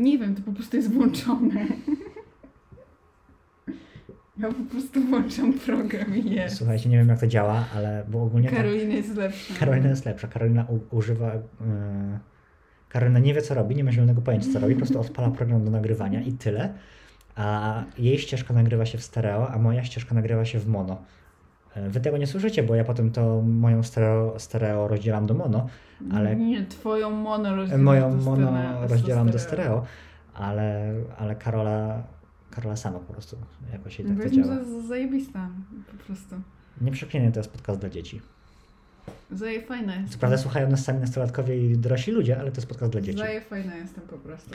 Nie wiem, to po prostu jest włączone. Ja po prostu włączam program i jest. Słuchajcie, nie wiem jak to działa, ale bo ogólnie Karolina jest lepsza. Karolina jest lepsza. Karolina u, używa. Yy, Karolina nie wie co robi, nie ma zielonego pojęcia co robi, po prostu odpala program do nagrywania i tyle. A jej ścieżka nagrywa się w stereo, a moja ścieżka nagrywa się w mono. Yy, Wy tego nie słyszycie, bo ja potem to moją stereo, stereo rozdzielam do mono, ale Nie, twoją mono rozdzielam moją do mono stereo- rozdzielam do stereo, ale, ale Karola, Karola sama po prostu jakoś jej tak Bo to jestem działa. za- zajebista, po prostu. Nie przeklinaj, to jest podcast dla dzieci. Zaje fajna jest. Co prawda słuchają nas sami nastolatkowie i dorośli ludzie, ale to jest podcast dla dzieci. Zaje fajna jestem po prostu.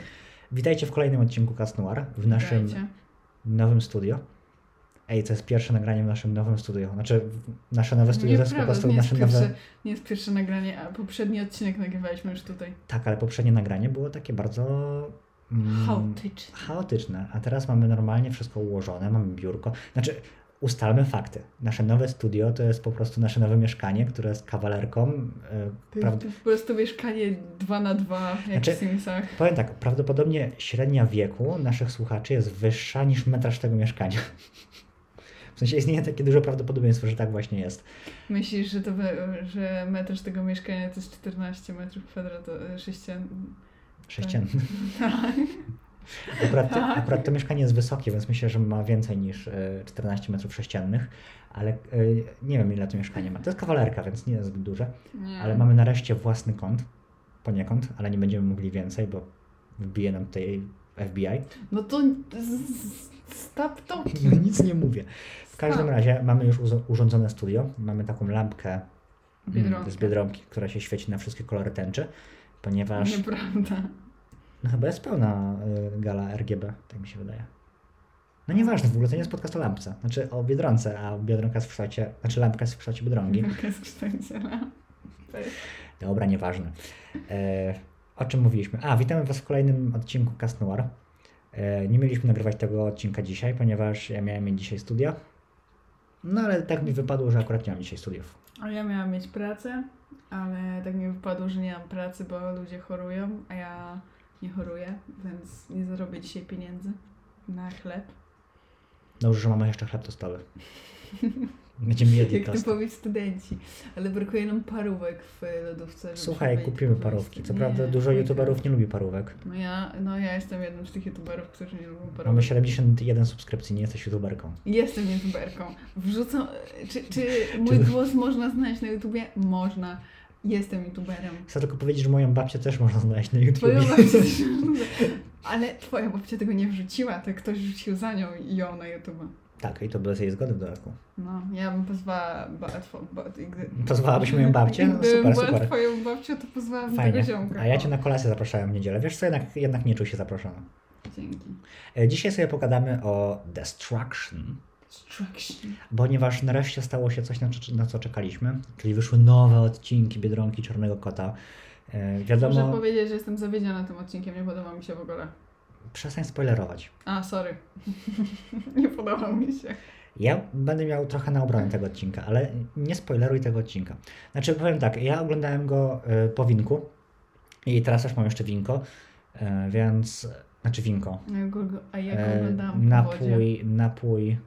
Witajcie w kolejnym odcinku Cast Noir w naszym Dajcie. nowym studio. Ej, to jest pierwsze nagranie w naszym nowym studio. Znaczy, nasze nowe studio to jest po prostu nasze pierwsze, nowe... nie jest pierwsze nagranie, a poprzedni odcinek nagrywaliśmy już tutaj. Tak, ale poprzednie nagranie było takie bardzo... mm, Chaotyczne. chaotyczne, a teraz mamy normalnie wszystko ułożone, mamy biurko. Znaczy, ustalmy fakty. Nasze nowe studio to jest po prostu nasze nowe mieszkanie, które jest kawalerką. To Yy, po prostu mieszkanie 2 na 2 jak Znaczy- w Simsach. Powiem tak, prawdopodobnie średnia wieku naszych słuchaczy jest wyższa niż metraż tego mieszkania. W sensie istnieje takie duże prawdopodobieństwo, że tak właśnie jest. Myślisz, że, to, że metraż tego mieszkania to jest 14 metrów kwadratowych, sześcian... Sześcienny. Tak. Akurat, Tak. akurat to mieszkanie jest wysokie, więc myślę, że ma więcej niż e, 14 metrów sześciennych, ale e, nie wiem ile to mieszkanie ma. To jest kawalerka, więc nie jest zbyt duże. Nie. Ale mamy nareszcie własny kąt, poniekąd, ale nie będziemy mogli więcej, bo wbije nam tutaj FBI. No to stop to. No nic nie mówię. W każdym razie mamy już urządzone studio. Mamy taką lampkę mm, z Biedronki, która się świeci na wszystkie kolory tęczy, ponieważ Nieprawda. no, chyba jest pełna y, gala RGB, tak mi się wydaje. No nieważne, w ogóle to nie jest podcast o lampce. Znaczy o Biedronce, a Biedronka jest w kształcie, znaczy lampka jest w kształcie Biedronki. Wielka jest kształciela. Dobra, nieważne. E, o czym mówiliśmy? A, witamy Was w kolejnym odcinku Cast Noir. E, nie mieliśmy nagrywać tego odcinka dzisiaj, ponieważ ja miałem mieć dzisiaj studia. No ale tak mi wypadło, że akurat nie mam dzisiaj studiów. A ja miałam mieć pracę, ale tak mi wypadło, że nie mam pracy, bo ludzie chorują, a ja nie choruję, więc nie zarobię dzisiaj pieniędzy na chleb. Dobrze, że mamy jeszcze chleb tostowy. Będziemy jedli Jak tost. typowi studenci. Ale brakuje nam parówek w lodówce. Słuchaj, kupimy parówki. Co Nie, prawda dużo mój youtuberów nie lubi parówek. No ja, no ja jestem jednym z tych youtuberów, którzy nie lubią parówek. Mamy 71 subskrypcji, nie jesteś youtuberką. Jestem youtuberką. Wrzucam. Czy, czy mój głos można znaleźć na YouTubie? Można. Jestem youtuberem. Chcę tylko powiedzieć, że moją babcię też można znaleźć na Twoją YouTube. babcię też Ale twoja babcia tego nie wrzuciła, to ktoś rzucił za nią i ją na YouTube. Tak, i to bez jej zgody w dodatku. No, ja bym pozwała. Ba, two, ba, gdy, Pozwałabyś moją babcię? No, Gdybym super, była super. twoją babcią, to pozwałabym Fajnie. tego ziomka. A ja cię na kolację zapraszałem w niedzielę. Wiesz co, jednak, jednak nie czuł się zaproszony. Dzięki. E, Dzisiaj sobie pogadamy o Destruction, Destruction. ponieważ nareszcie stało się coś, na, co- na co czekaliśmy, czyli wyszły nowe odcinki Biedronki Czarnego Kota. E, Muszę Wiadomo, powiedzieć, że jestem zawiedziona tym odcinkiem, nie podoba mi się w ogóle. Przestań spoilerować. A, sorry. nie podoba mi się. Ja będę miał trochę na obronę tego odcinka, ale nie spoileruj tego odcinka. Znaczy powiem tak, ja oglądałem go e, po winku i teraz też mam jeszcze winko, e, więc, znaczy winko, Ja go- A e, oglądałam napój, napój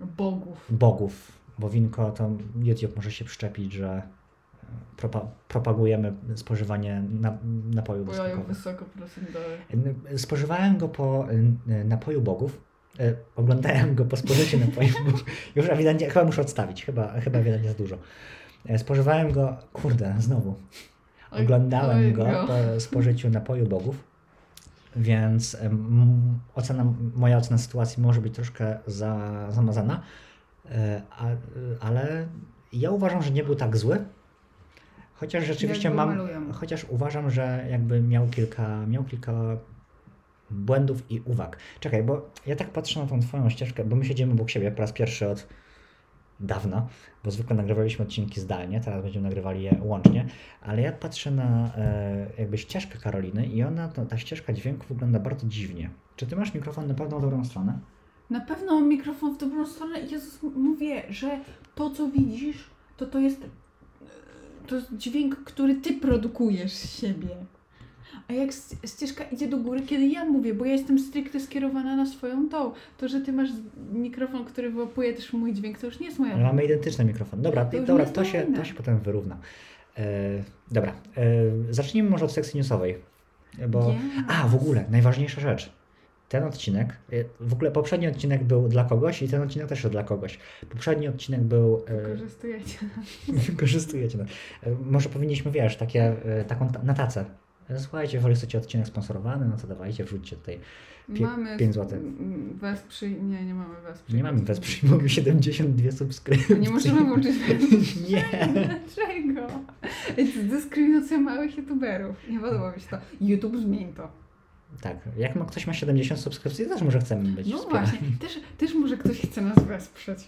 Bogów. bogów, bo winko to YouTube może się przyczepić, że propa- propagujemy spożywanie na, napoju. N- Spożywałem go po napoju bogów. E, Oglądałem go po spożyciu napoju bogów. Już ewidentnie, chyba muszę odstawić, chyba, chyba ewidentnie jest dużo. E, Spożywałem go, kurde, znowu. Oglądałem go no. po spożyciu napoju bogów, więc ocena, moja ocena sytuacji może być troszkę za, zamazana, e, ale ja uważam, że nie był tak zły. Chociaż rzeczywiście mam, malują. chociaż uważam, że jakby miał kilka, miał kilka błędów i uwag. Czekaj, bo ja tak patrzę na tą twoją ścieżkę, bo my siedzimy obok siebie po raz pierwszy od dawna, bo zwykle nagrywaliśmy odcinki zdalnie, teraz będziemy nagrywali je łącznie, ale ja patrzę na e, jakby ścieżkę Karoliny i ona, to, ta ścieżka dźwięku wygląda bardzo dziwnie. Czy ty masz mikrofon na pewno w dobrą stronę? Na pewno mikrofon w dobrą stronę. Jezus, mówię, że to, co widzisz, to to jest, to jest dźwięk, który ty produkujesz z siebie. A jak ścieżka idzie do góry, kiedy ja mówię, bo ja jestem stricte skierowana na swoją tą. To, że ty masz mikrofon, który wyłapuje też mój dźwięk, to już nie jest moja Ale mamy identyczny mikrofon. Dobra, To dobra to, się, to się potem wyrówna. E, dobra, e, zacznijmy może od sekcji newsowej. Bo... Yes. A, w ogóle, najważniejsza rzecz. Ten odcinek, e, w ogóle poprzedni odcinek był dla kogoś i ten odcinek też jest dla kogoś. Poprzedni odcinek był... e, Wykorzystujecie. Wykorzystujecie. No. E, Może powinniśmy, wiesz, takie, taką ta- na tacę. Słuchajcie, jeżeli chcecie odcinek sponsorowany, no to dawajcie, wrzućcie tutaj. Pie- mamy pięć złotych. m, Wesprzyj, nie, nie mamy Wesprzyj. Nie mamy wesprzyj, mamy 72 subskrypcje. Nie możemy włączyć Nie. Dlaczego? Jest dyskryminacja małych youtuberów. Nie podoba mi się to. YouTube zmień to. Tak, jak ma, ktoś ma 70 subskrypcji, też może chcemy być No wspierani. właśnie, też, też może ktoś chce nas wesprzeć.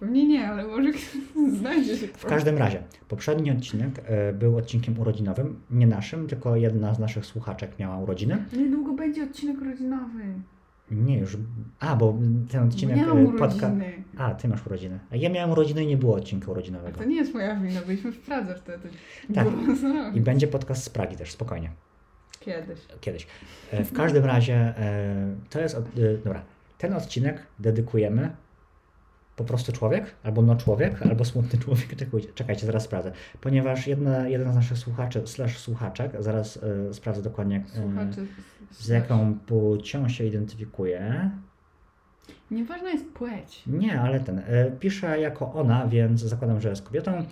Pewnie nie, ale może znajdzie się W każdym razie, poprzedni odcinek e, był odcinkiem urodzinowym, nie naszym, tylko jedna z naszych słuchaczek miała urodziny. Niedługo będzie odcinek urodzinowy. Nie, już. A, bo ten odcinek e, podca... urodziny. A, ty masz urodziny. A ja miałem urodziny i nie było odcinka A urodzinowego. to nie jest moja wina, byliśmy w Pradze wtedy. Tak. I będzie podcast z Pragi też, spokojnie. Kiedyś. Kiedyś. E, W każdym razie, e, to jest. e, Dobra, ten odcinek dedykujemy po prostu człowiek, albo no człowiek, albo smutny człowiek. Czekajcie, czekajcie zaraz sprawdzę. Ponieważ jedna, jeden z naszych słuchaczy, slash słuchaczek, zaraz e, sprawdzę dokładnie, z jaką płcią się identyfikuje. Nieważna jest płeć. Nie, ale ten. E, pisze jako ona, więc zakładam, że jest kobietą.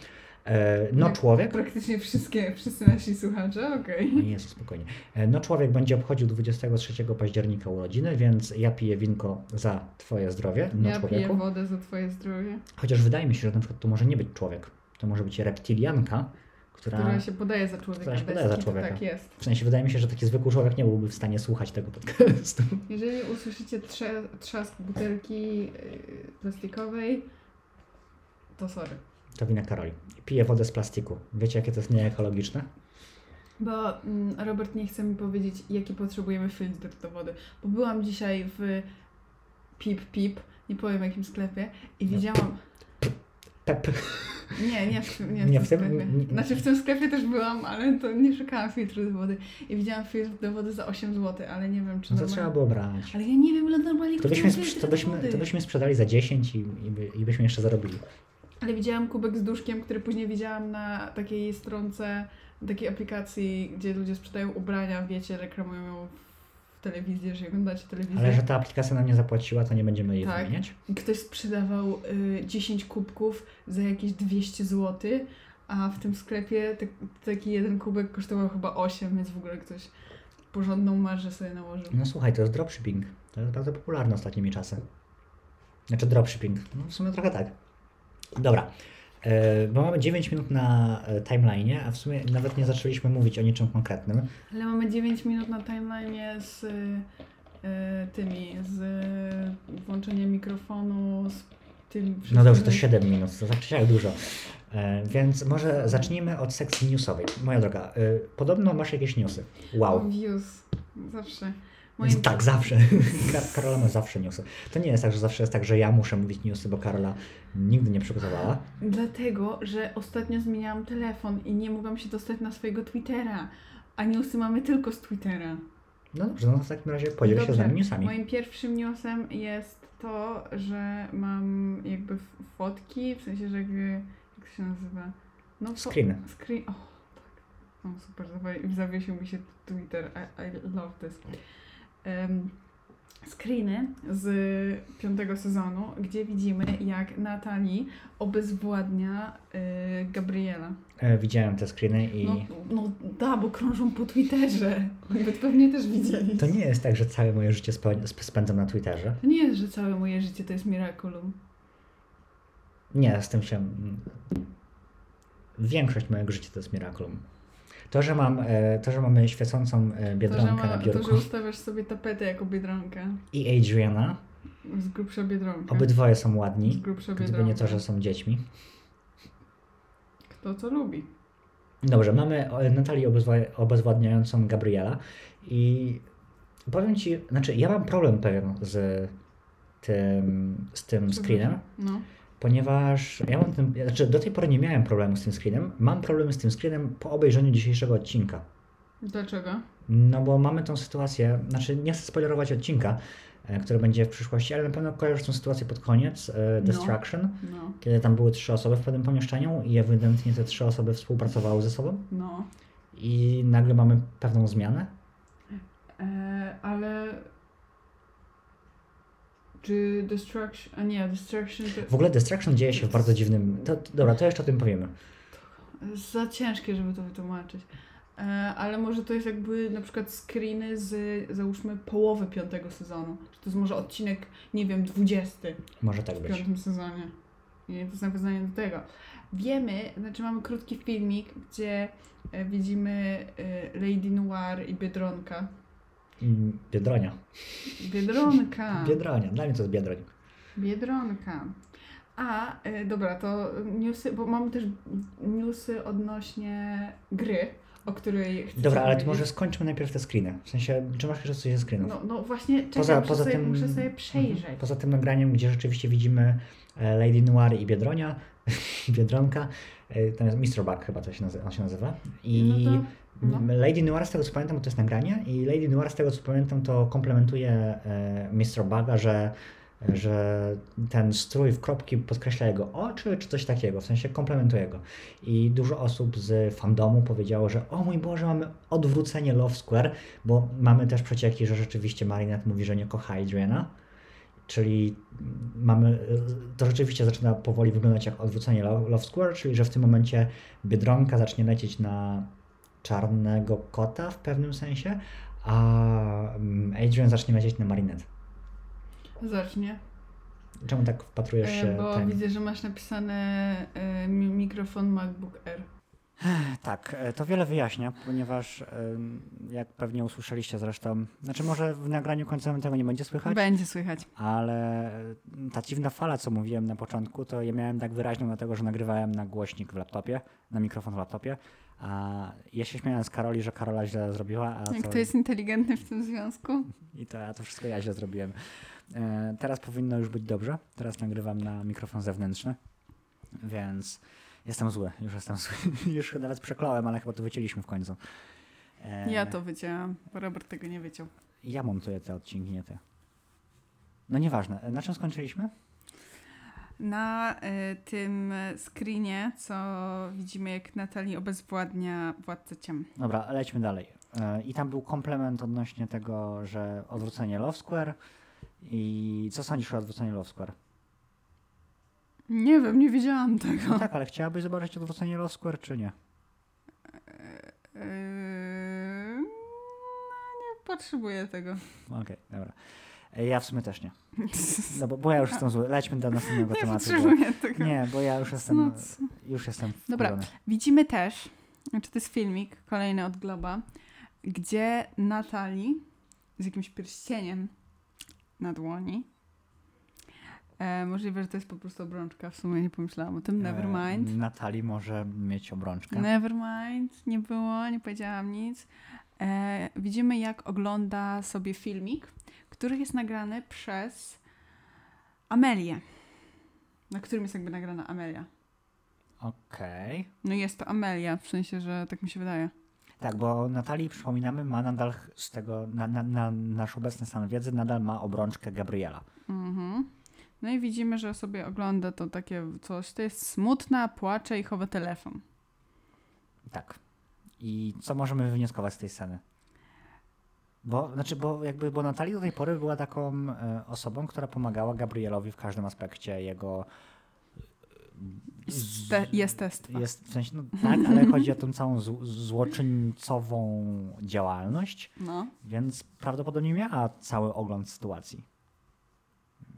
E, no Tak. człowiek. Praktycznie wszystkie, wszyscy nasi słuchacze, okej. O Jezu, spokojnie. E, No człowiek będzie obchodził 23 października urodziny, więc ja piję winko za twoje zdrowie, no ja piję człowieku. wodę za twoje zdrowie, Chociaż wydaje mi się, że na przykład to może nie być człowiek. To może być reptilianka, która... która się podaje za człowieka. która się podaje za kitu, człowieka. Tak jest. W sensie wydaje mi się, że taki zwykły człowiek nie byłby w stanie słuchać tego podcastu. Jeżeli usłyszycie trzask butelki yy, plastikowej, to sorry. To wina Karoli. Piję wodę z plastiku. Wiecie, jakie to jest nieekologiczne? Bo mm, Robert nie chce mi powiedzieć, jaki potrzebujemy filtr do wody. Bo byłam dzisiaj w Pip Pip, nie powiem jakim sklepie, i No. widziałam. Pep. Nie, nie w, nie w Nie tym w tym- sklepie. nie- Znaczy w tym sklepie też byłam, ale to nie szukałam filtru do wody. I widziałam filtr do wody za 8 zł, ale nie wiem czy No to normalnie- trzeba było brać. Ale ja nie wiem ile normalnie To byśmy, to byśmy, to byśmy sprzedali za 10 i, i, by, i byśmy jeszcze zarobili. Ale widziałam kubek z duszkiem, który później widziałam na takiej stronce, takiej aplikacji, gdzie ludzie sprzedają ubrania, wiecie, reklamują ją w telewizji, że oglądacie telewizję. Ale że ta aplikacja nam nie zapłaciła, to nie będziemy jej Tak. wymieniać. Ktoś sprzedawał y, 10 kubków za jakieś 200 zł, a w tym sklepie te, taki jeden kubek kosztował chyba 8, więc w ogóle ktoś porządną marżę sobie nałożył. No słuchaj, to jest dropshipping. To jest bardzo popularne ostatnimi czasy. Znaczy dropshipping. No w sumie trochę tak. Dobra. E, bo mamy 9 minut na e, timeline'ie, a w sumie nawet nie zaczęliśmy mówić o niczym konkretnym. Ale mamy 9 minut na timeline z y, tymi, z włączeniem mikrofonu, z tym No dobrze, to wszystkim. 7 minut, to znaczy jak dużo. E, więc może zacznijmy od sekcji newsowej. Moja droga, e, podobno masz jakieś newsy. Wow. Views, zawsze. Więc tak, zawsze. Kar- Karola ma zawsze newsy. To nie jest tak, że zawsze jest tak, że ja muszę mówić newsy, bo Karola nigdy nie przygotowała. Dlatego, że ostatnio zmieniałam telefon i nie mogłam się dostać na swojego Twittera. A newsy mamy tylko z Twittera. No dobrze, no w takim razie podziel się z nami newsami. Moim pierwszym newsem jest to, że mam jakby fotki, w sensie, że jakby, jak to się nazywa? No, fo- Screeny. Screen. O, tak. O, super, zawiesił mi się Twitter. I, I love this. Um, screeny z piątego sezonu, gdzie widzimy, jak Natalie obezwładnia y, Gabriela. E, widziałem te screeny i No, no da, bo krążą po Twitterze. Wy pewnie też widzieli. to nie jest tak, że całe moje życie sp- spędzam na Twitterze. To nie jest, że całe moje życie to jest miraculum. Nie, z tym się... mm, Większość mojego życia to jest miraculum. To, że mam, e, to, że mamy świecącą e, To biedronkę ma, na to, biurku że ustawiasz sobie tapetę jako biedronkę. i Adriana, Z grubsza biedronka. obydwoje są Z ładni, grubsza gdyby biedronka. nie to, że są dziećmi. Kto co lubi. Dobrze, mamy Natalię obezwładniającą Gabriela i powiem Ci, znaczy ja mam problem pewien z tym, z tym screenem, No. Ponieważ ja mam ten, znaczy do tej pory nie miałem problemu z tym screenem, mam problem z tym screenem po obejrzeniu dzisiejszego odcinka. Dlaczego? No bo mamy tą sytuację, znaczy nie chcę spoilerować odcinka, e, który będzie w przyszłości, ale na pewno kojarzysz tą sytuację pod koniec, e, No. Destruction, No, kiedy tam były trzy osoby w pewnym pomieszczeniu i ewidentnie te trzy osoby współpracowały ze sobą no. i nagle mamy pewną zmianę. E, ale... Czy Destruction... A nie, Destruction to... W ogóle Destruction dzieje się w bardzo dziwnym... To, dobra, to jeszcze o tym powiemy. Za ciężkie, żeby to wytłumaczyć. E, ale może to jest jakby na przykład screeny z załóżmy połowy piątego sezonu. Czy to jest może odcinek, nie wiem, dwudziesty Może tak w być. piątym sezonie. I to jest nawiązanie do tego. Wiemy, znaczy mamy krótki filmik, gdzie e, widzimy e, Lady Noir i Biedronka. Biedronia. Biedronka! Biedronia, dla mnie to jest Biedroń. Biedronka. A, e, dobra, to newsy, bo mamy też newsy odnośnie gry, o której chcę Dobra, ale to może skończmy najpierw te screeny. W sensie, czy masz jeszcze coś ze screenów? No, no właśnie, czekaj, Poza- muszę, poza sobie, tym- muszę sobie Mhm. przejrzeć. Poza tym nagraniem, gdzie rzeczywiście widzimy e, Lady Noir i Biedronia, Biedronka, e, to jest Mr. Buck chyba to się nazywa, on się nazywa. I No to- no. Lady Noir, z tego co pamiętam, to jest nagranie i Lady Noir, z tego co pamiętam, to komplementuje e, Mr. Bug'a, że że ten strój w kropki podkreśla jego oczy, czy coś takiego, w sensie komplementuje go. I dużo osób z fandomu powiedziało, że o mój Boże, mamy odwrócenie Love Square, bo mamy też przecieki, że rzeczywiście Marinette mówi, że nie kocha Adriana, czyli mamy, to rzeczywiście zaczyna powoli wyglądać jak odwrócenie Lo- Love Square, czyli że w tym momencie Biedronka zacznie lecieć na czarnego kota w pewnym sensie, a mm, Adrian zacznie lecieć na Marinette. Zacznie. Czemu tak wpatrujesz się E, bo ten... widzę, że masz napisane e, mi- mikrofon MacBook Air. Tak, e, to wiele wyjaśnia, ponieważ em, jak pewnie usłyszeliście zresztą, znaczy może w nagraniu końcowym tego nie będzie słychać, Będzie słychać. ale e, ta dziwna fala, co mówiłem na początku, to ja miałem tak wyraźną dlatego, że nagrywałem na głośnik w laptopie, na mikrofon w laptopie, a ja się śmiałem z Karoli, że Karola źle zrobiła, a Jak to... to jest inteligentny w tym związku? I to, a to wszystko ja źle zrobiłem. E, teraz powinno już być dobrze. Teraz nagrywam na mikrofon zewnętrzny, więc jestem zły. Już jestem zły. już nawet przekląłem, ale chyba to wycięliśmy w końcu. E, Ja to wycięłam, bo Robert tego nie wyciął. Ja montuję te odcinki, nie ty. No nieważne. E, Na czym skończyliśmy? Na e, tym screenie, co widzimy, jak Natalie obezwładnia władcę ciem. Dobra, lećmy dalej. E, I tam był komplement odnośnie tego, że odwrócenie Love Square. I co sądzisz o odwróceniu Love Square? Nie wiem, nie wiedziałam tego. No tak, ale chciałabyś zobaczyć odwrócenie Love Square, czy nie? Eee, no, nie potrzebuję tego. Okej, dobra. E, Ja w sumie też nie. No bo, bo ja już jestem zły. Lećmy do następnego Nie tematu. Bo, nie, bo ja już jestem, już jestem Dobra. wkurzony. Widzimy też, znaczy to jest filmik kolejny od Globa, gdzie Natalii z jakimś pierścieniem na dłoni. E, możliwe, że to jest po prostu obrączka, w sumie nie pomyślałam o tym. Nevermind. E, Natalii może mieć obrączkę. Nevermind, nie było, nie powiedziałam nic. E, widzimy, jak ogląda sobie filmik, który jest nagrany przez Amelię. Na którym jest jakby nagrana Amelia. Okej. No jest to Amelia, w sensie, że tak mi się wydaje. Tak, bo Natalii, przypominamy, ma nadal z tego, na, na, na nasz obecny stan wiedzy, nadal ma obrączkę Gabriela. Mhm. No i widzimy, że sobie ogląda to takie coś. To jest smutna, płacze i chowa telefon. Tak. I co możemy wywnioskować z tej sceny? Bo, znaczy, bo jakby, bo Natalii do tej pory była taką e, osobą, która pomagała Gabrielowi w każdym aspekcie jego Jest, te, jest test. Jest w sensie, no tak, ale chodzi o tą całą złoczyńcową działalność, No. więc prawdopodobnie miała cały ogląd sytuacji.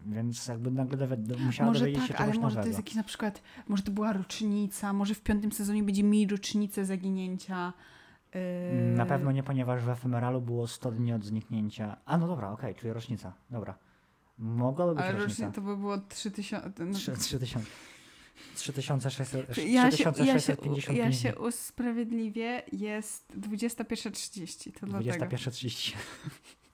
Więc jakby nagle musiała Może dowiedzieć się tak, ale czegoś może to jest jakiś na przykład, może to była rocznica, może w piątym sezonie będzie mieli rocznicę zaginięcia. Yy... Na pewno nie, ponieważ w efemeralu było 100 dni od zniknięcia. A no dobra, okej, czyli rocznica. Dobra. Mogłaby być Ale rocznica. rocznica to by było 3000. No, Trzy- 3000. 3600, ja, ja, się, 3650 ja się usprawiedliwię, jest 21.30, to dlatego. 21.30.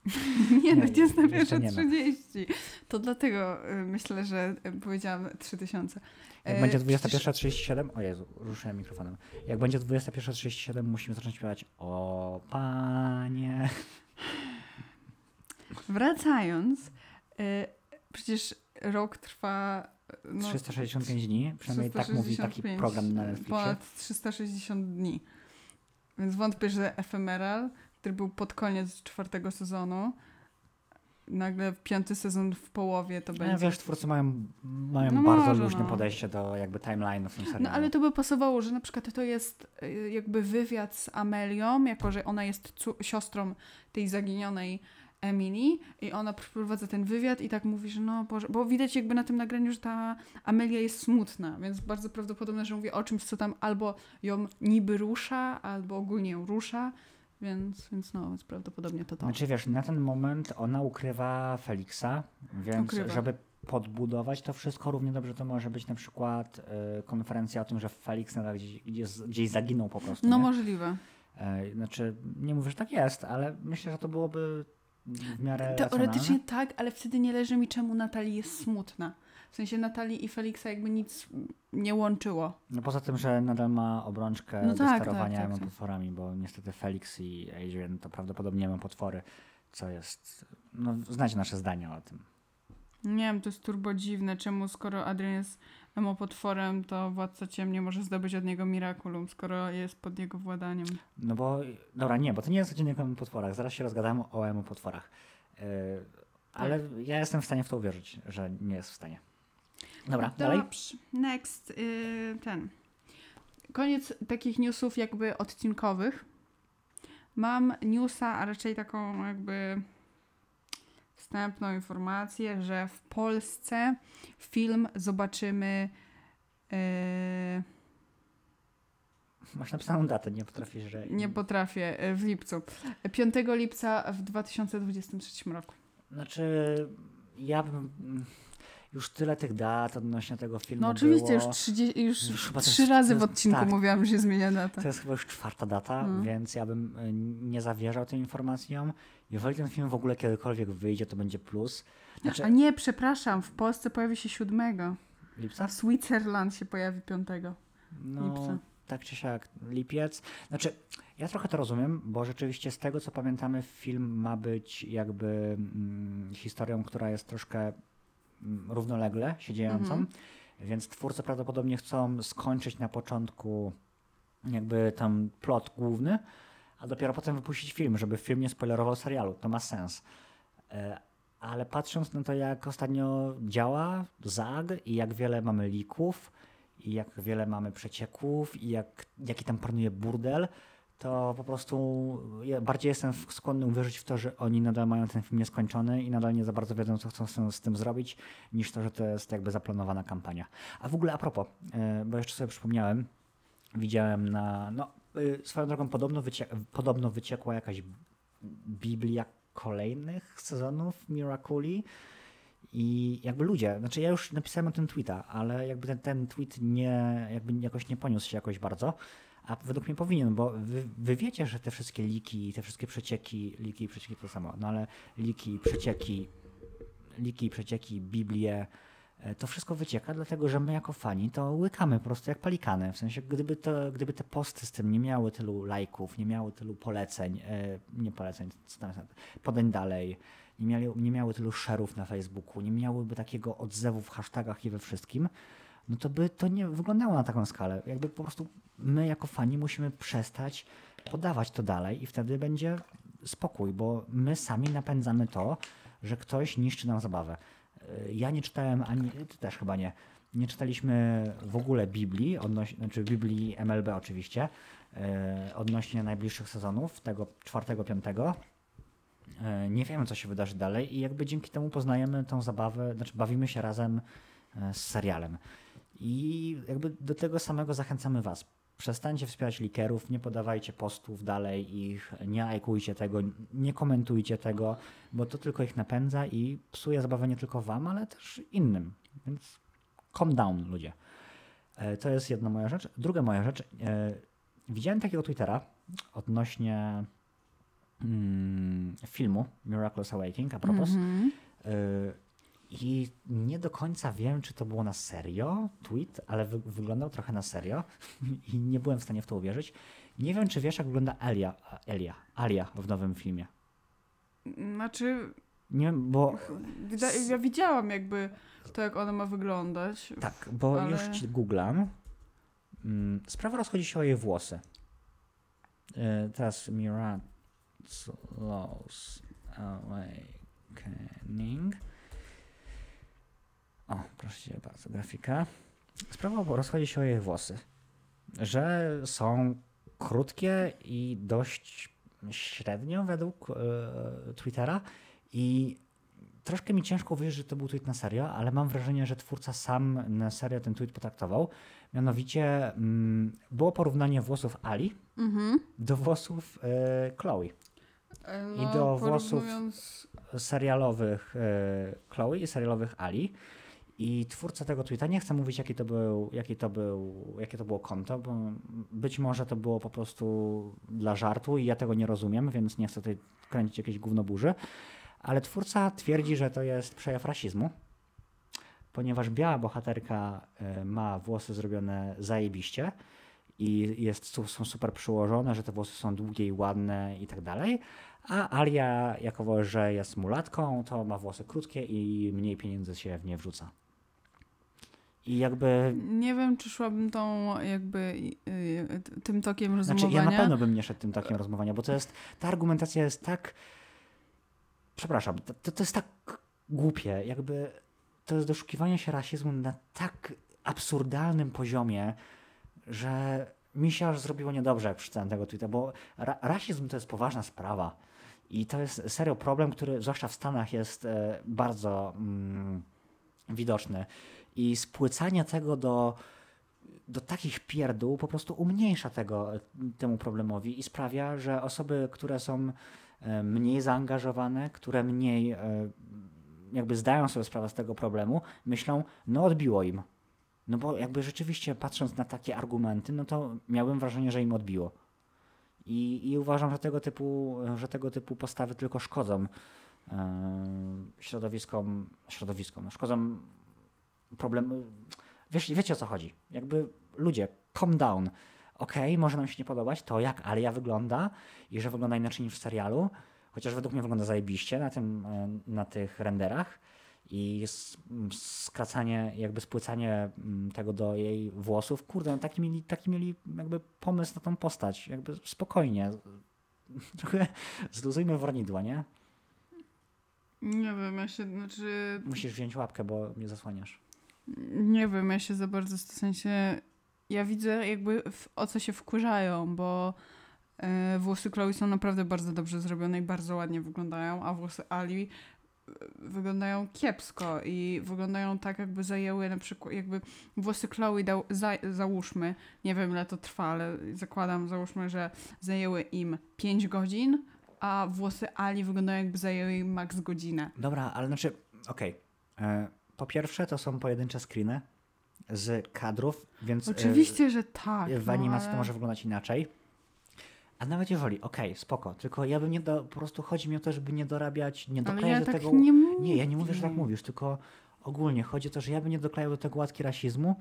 Nie, no Nie, jeszcze 21.30. To dlatego y, myślę, że y, powiedziałam 3000. Jak będzie przecież- 21.37, o Jezu, ruszyłem mikrofonem. Jak będzie 21.37, musimy zacząć śpiewać O Panie. Wracając, y, przecież rok trwa no, 365 dni, przynajmniej tak mówi taki 365, program na Netflixie. Ponad 360 dni. Więc wątpię, że Ephemeral, który był pod koniec czwartego sezonu, nagle piąty sezon w połowie to No, będzie. wiesz, twórcy mają, mają No bardzo może, luźne no. podejście do jakby timeline'u w tym serialu. No ale to by pasowało, że na przykład to jest y, jakby wywiad z Amelią, jako że ona jest siostrą tej zaginionej Emily i ona przeprowadza ten wywiad i tak mówi, że no Boże, bo widać jakby na tym nagraniu, że ta Amelia jest smutna, więc bardzo prawdopodobne, że mówi o czymś, co tam albo ją niby rusza, albo ogólnie ją rusza, więc, więc no, więc prawdopodobnie to to. Znaczy wiesz, na ten moment ona ukrywa Feliksa, więc Ukrywa. żeby podbudować to wszystko, równie dobrze to może być na przykład y, konferencja o tym, że Felix nadal gdzieś, gdzieś, gdzieś zaginął po prostu. No nie? możliwe. E, Znaczy, nie mówię, że tak jest, ale myślę, że to byłoby w miarę Teoretycznie tak, ale wtedy nie leży mi czemu Natalii jest smutna. W sensie Natalii i Feliksa jakby nic nie łączyło. No poza tym, że nadal ma obrączkę No do tak, sterowania tak, tak, tak. potworami, bo niestety Felix i Adrian to prawdopodobnie ma potwory, co jest... No, znacie nasze zdania o tym. Nie wiem, to jest turbo dziwne, czemu skoro Adrian jest emopotworem, to Władca Ciem nie może zdobyć od niego Miraculum, skoro jest pod jego władaniem. No bo, dobra, nie, bo to nie jest odcinek o potworach. Zaraz się rozgadamy o emo potworach. Yy, ale ja jestem w stanie w to uwierzyć, że nie jest w stanie. Dobra, dalej. Dobrze. Next, y, ten. Koniec takich newsów jakby odcinkowych. Mam newsa, a raczej taką jakby wstępną informację, że w Polsce film zobaczymy y, Masz napisaną datę, nie potrafisz, że... Nie potrafię, y, w lipcu. 5 lipca w 2023 roku. Znaczy, ja bym... Już tyle tych dat odnośnie tego filmu No oczywiście, było. już, 30, już Już trzy jest- razy to w jest- odcinku tak. mówiłam, że się zmienia data. To jest chyba już czwarta data, Mm. więc ja bym y, nie zawierzał tym informacjom. Jeżeli ten film w ogóle kiedykolwiek wyjdzie, to będzie plus. Znaczy, A nie, przepraszam, w Polsce pojawi się 7, a lipca? w Switzerland się pojawi 5. No, lipca. tak czy siak, lipiec. Znaczy, ja trochę to rozumiem, bo rzeczywiście z tego, co pamiętamy, film ma być jakby mm, historią, która jest troszkę równolegle się dziejącą, Mhm. więc twórcy prawdopodobnie chcą skończyć na początku jakby tam plot główny, a dopiero potem wypuścić film, żeby film nie spoilerował serialu. To ma sens. E, Ale patrząc na to, jak ostatnio działa ZAG i jak wiele mamy lików, i jak wiele mamy przecieków, i jak, jaki tam panuje burdel, to po prostu ja bardziej jestem skłonny uwierzyć w to, że oni nadal mają ten film nieskończony i nadal nie za bardzo wiedzą, co chcą z- tym zrobić, niż to, że to jest jakby zaplanowana kampania. A w ogóle a propos, e, bo jeszcze sobie przypomniałem, widziałem na, no y, swoją drogą podobno, wycie, podobno wyciekła jakaś Biblia kolejnych sezonów Miraculi i jakby ludzie, znaczy ja już napisałem o tym tweeta, ale jakby ten, ten tweet nie, jakby jakoś nie poniósł się jakoś bardzo, a według mnie powinien, bo wy, wy wiecie, że te wszystkie liki, te wszystkie przecieki, liki i przecieki to samo, no ale liki, przecieki, liki, przecieki, Biblię, e, to wszystko wycieka, dlatego że my jako fani to łykamy po prostu jak palikany. W sensie, gdyby, to, gdyby te posty z tym nie miały tylu lajków, nie miały tylu poleceń, e, nie poleceń, co tam podań dalej, nie, miały, nie miały tylu share'ów na Facebooku, nie miałyby takiego odzewu w hashtagach i we wszystkim, no to by to nie wyglądało na taką skalę. Jakby po prostu my jako fani musimy przestać podawać to dalej i wtedy będzie spokój, bo my sami napędzamy to, że ktoś niszczy nam zabawę. Y, Ja nie czytałem ani, ty też chyba nie, nie czytaliśmy w ogóle Biblii, odnoś, znaczy Biblii MLB oczywiście, y, odnośnie najbliższych sezonów, tego czwartego, piątego. Y, Nie wiemy, co się wydarzy dalej i jakby dzięki temu poznajemy tą zabawę, znaczy bawimy się razem z serialem. I jakby do tego samego zachęcamy Was. Przestańcie wspierać likerów, nie podawajcie postów dalej ich, nie lajkujcie tego, nie komentujcie tego, bo to tylko ich napędza i psuje zabawę nie tylko Wam, ale też innym. Więc calm down, ludzie. E, To jest jedna moja rzecz. Druga moja rzecz. e, Widziałem takiego Twittera odnośnie mm, filmu Miraculous Awakening, a propos. Mhm. Y, I nie do końca wiem, czy to było na serio tweet, ale wy, wyglądał trochę na serio i nie byłem w stanie w to uwierzyć. Nie wiem, czy wiesz, jak wygląda Elia, Elia, Alia w nowym filmie. Znaczy, Nie wiem, bo ja widziałam jakby to, jak ona ma wyglądać. tak, bo Ale- już ci googlam. Mm, Sprawa rozchodzi się o jej włosy. Y, Teraz Miraculous Awakening. O, proszę cię bardzo, grafika. Sprawa rozchodzi się o jej włosy. Że są krótkie i dość średnio według e, Twittera i troszkę mi ciężko uwierzyć, że to był tweet na serio, ale mam wrażenie, że twórca sam na serio ten tweet potraktował. Mianowicie mm, było porównanie włosów Ali Mhm. do włosów e, Chloe. E, I do włosów- porównując- serialowych e, Chloe i serialowych Ali. I twórca tego tweeta, nie chcę mówić jaki to był, jaki to był, jakie to było konto, bo być może to było po prostu dla żartu i ja tego nie rozumiem, więc nie chcę tutaj kręcić jakiejś gównoburzy. Ale twórca twierdzi, że to jest przejaw rasizmu, ponieważ biała bohaterka e, ma włosy zrobione zajebiście i jest, są super przyłożone, że te włosy są długie i ładne i tak dalej. A Alia, jako że jest mulatką, to ma włosy krótkie i mniej pieniędzy się w nie wrzuca. I jakby. Nie wiem, czy szłabym tą jakby y, tym tokiem Znaczy, rozumowania. ja na pewno bym nie szedł tym takim rozmowania, bo to jest. Ta argumentacja jest tak. Przepraszam, to, to, to jest tak głupie. Jakby to jest doszukiwanie się rasizmu na tak absurdalnym poziomie, że mi się aż zrobiło niedobrze, jak przeczytałem tego tweeta, bo ra rasizm to jest poważna sprawa. I to jest serio problem, który zwłaszcza w Stanach jest e, bardzo mm, widoczny. I spłycanie tego do, do takich pierdół po prostu umniejsza tego, temu problemowi i sprawia, że osoby, które są e, mniej zaangażowane, które mniej e, jakby zdają sobie sprawę z tego problemu, myślą, no odbiło im. No bo jakby rzeczywiście patrząc na takie argumenty, no to miałbym wrażenie, że im odbiło. I, i uważam, że tego typu, że tego typu postawy tylko szkodzą e, środowiskom, środowiskom, no szkodzą problem. Wiesz, wiecie o co chodzi. Jakby ludzie, calm down. Okej, może nam się nie podobać to, jak Alia wygląda i że wygląda inaczej niż w serialu, chociaż według mnie wygląda zajebiście na, tym, e, na tych renderach i s- m, skracanie, jakby spłycanie m, tego do jej włosów. Kurde, no taki mieli, taki mieli jakby pomysł na tą postać. Jakby spokojnie. Trochę zluzujmy warnidła, nie? Nie wiem, ja się, znaczy, Musisz wziąć łapkę, bo mnie zasłaniasz. Nie wiem, ja się za bardzo w sensie, ja widzę jakby w, o co się wkurzają, bo e, włosy Chloe są naprawdę bardzo dobrze zrobione i bardzo ładnie wyglądają, a włosy Ali e, wyglądają kiepsko i wyglądają tak, jakby zajęły na przykład, jakby włosy Chloe, dał, za, załóżmy, nie wiem ile to trwa, ale zakładam, załóżmy, że zajęły im 5 godzin, a włosy Ali wyglądają jakby zajęły im max godzinę. Dobra, ale znaczy, okej. E, Po pierwsze, to są pojedyncze screeny z kadrów, więc e, Oczywiście, że tak. w no, animacji to ale- może wyglądać inaczej. A nawet jeżeli, okej, spoko, tylko ja bym nie do, po prostu chodzi mi o to, żeby nie dorabiać, nie Ale doklejać ja do tak tego... nie mówię. Nie, ja nie mówię, że tak mówisz, tylko ogólnie chodzi o to, że ja bym nie doklejał do tego łatki rasizmu,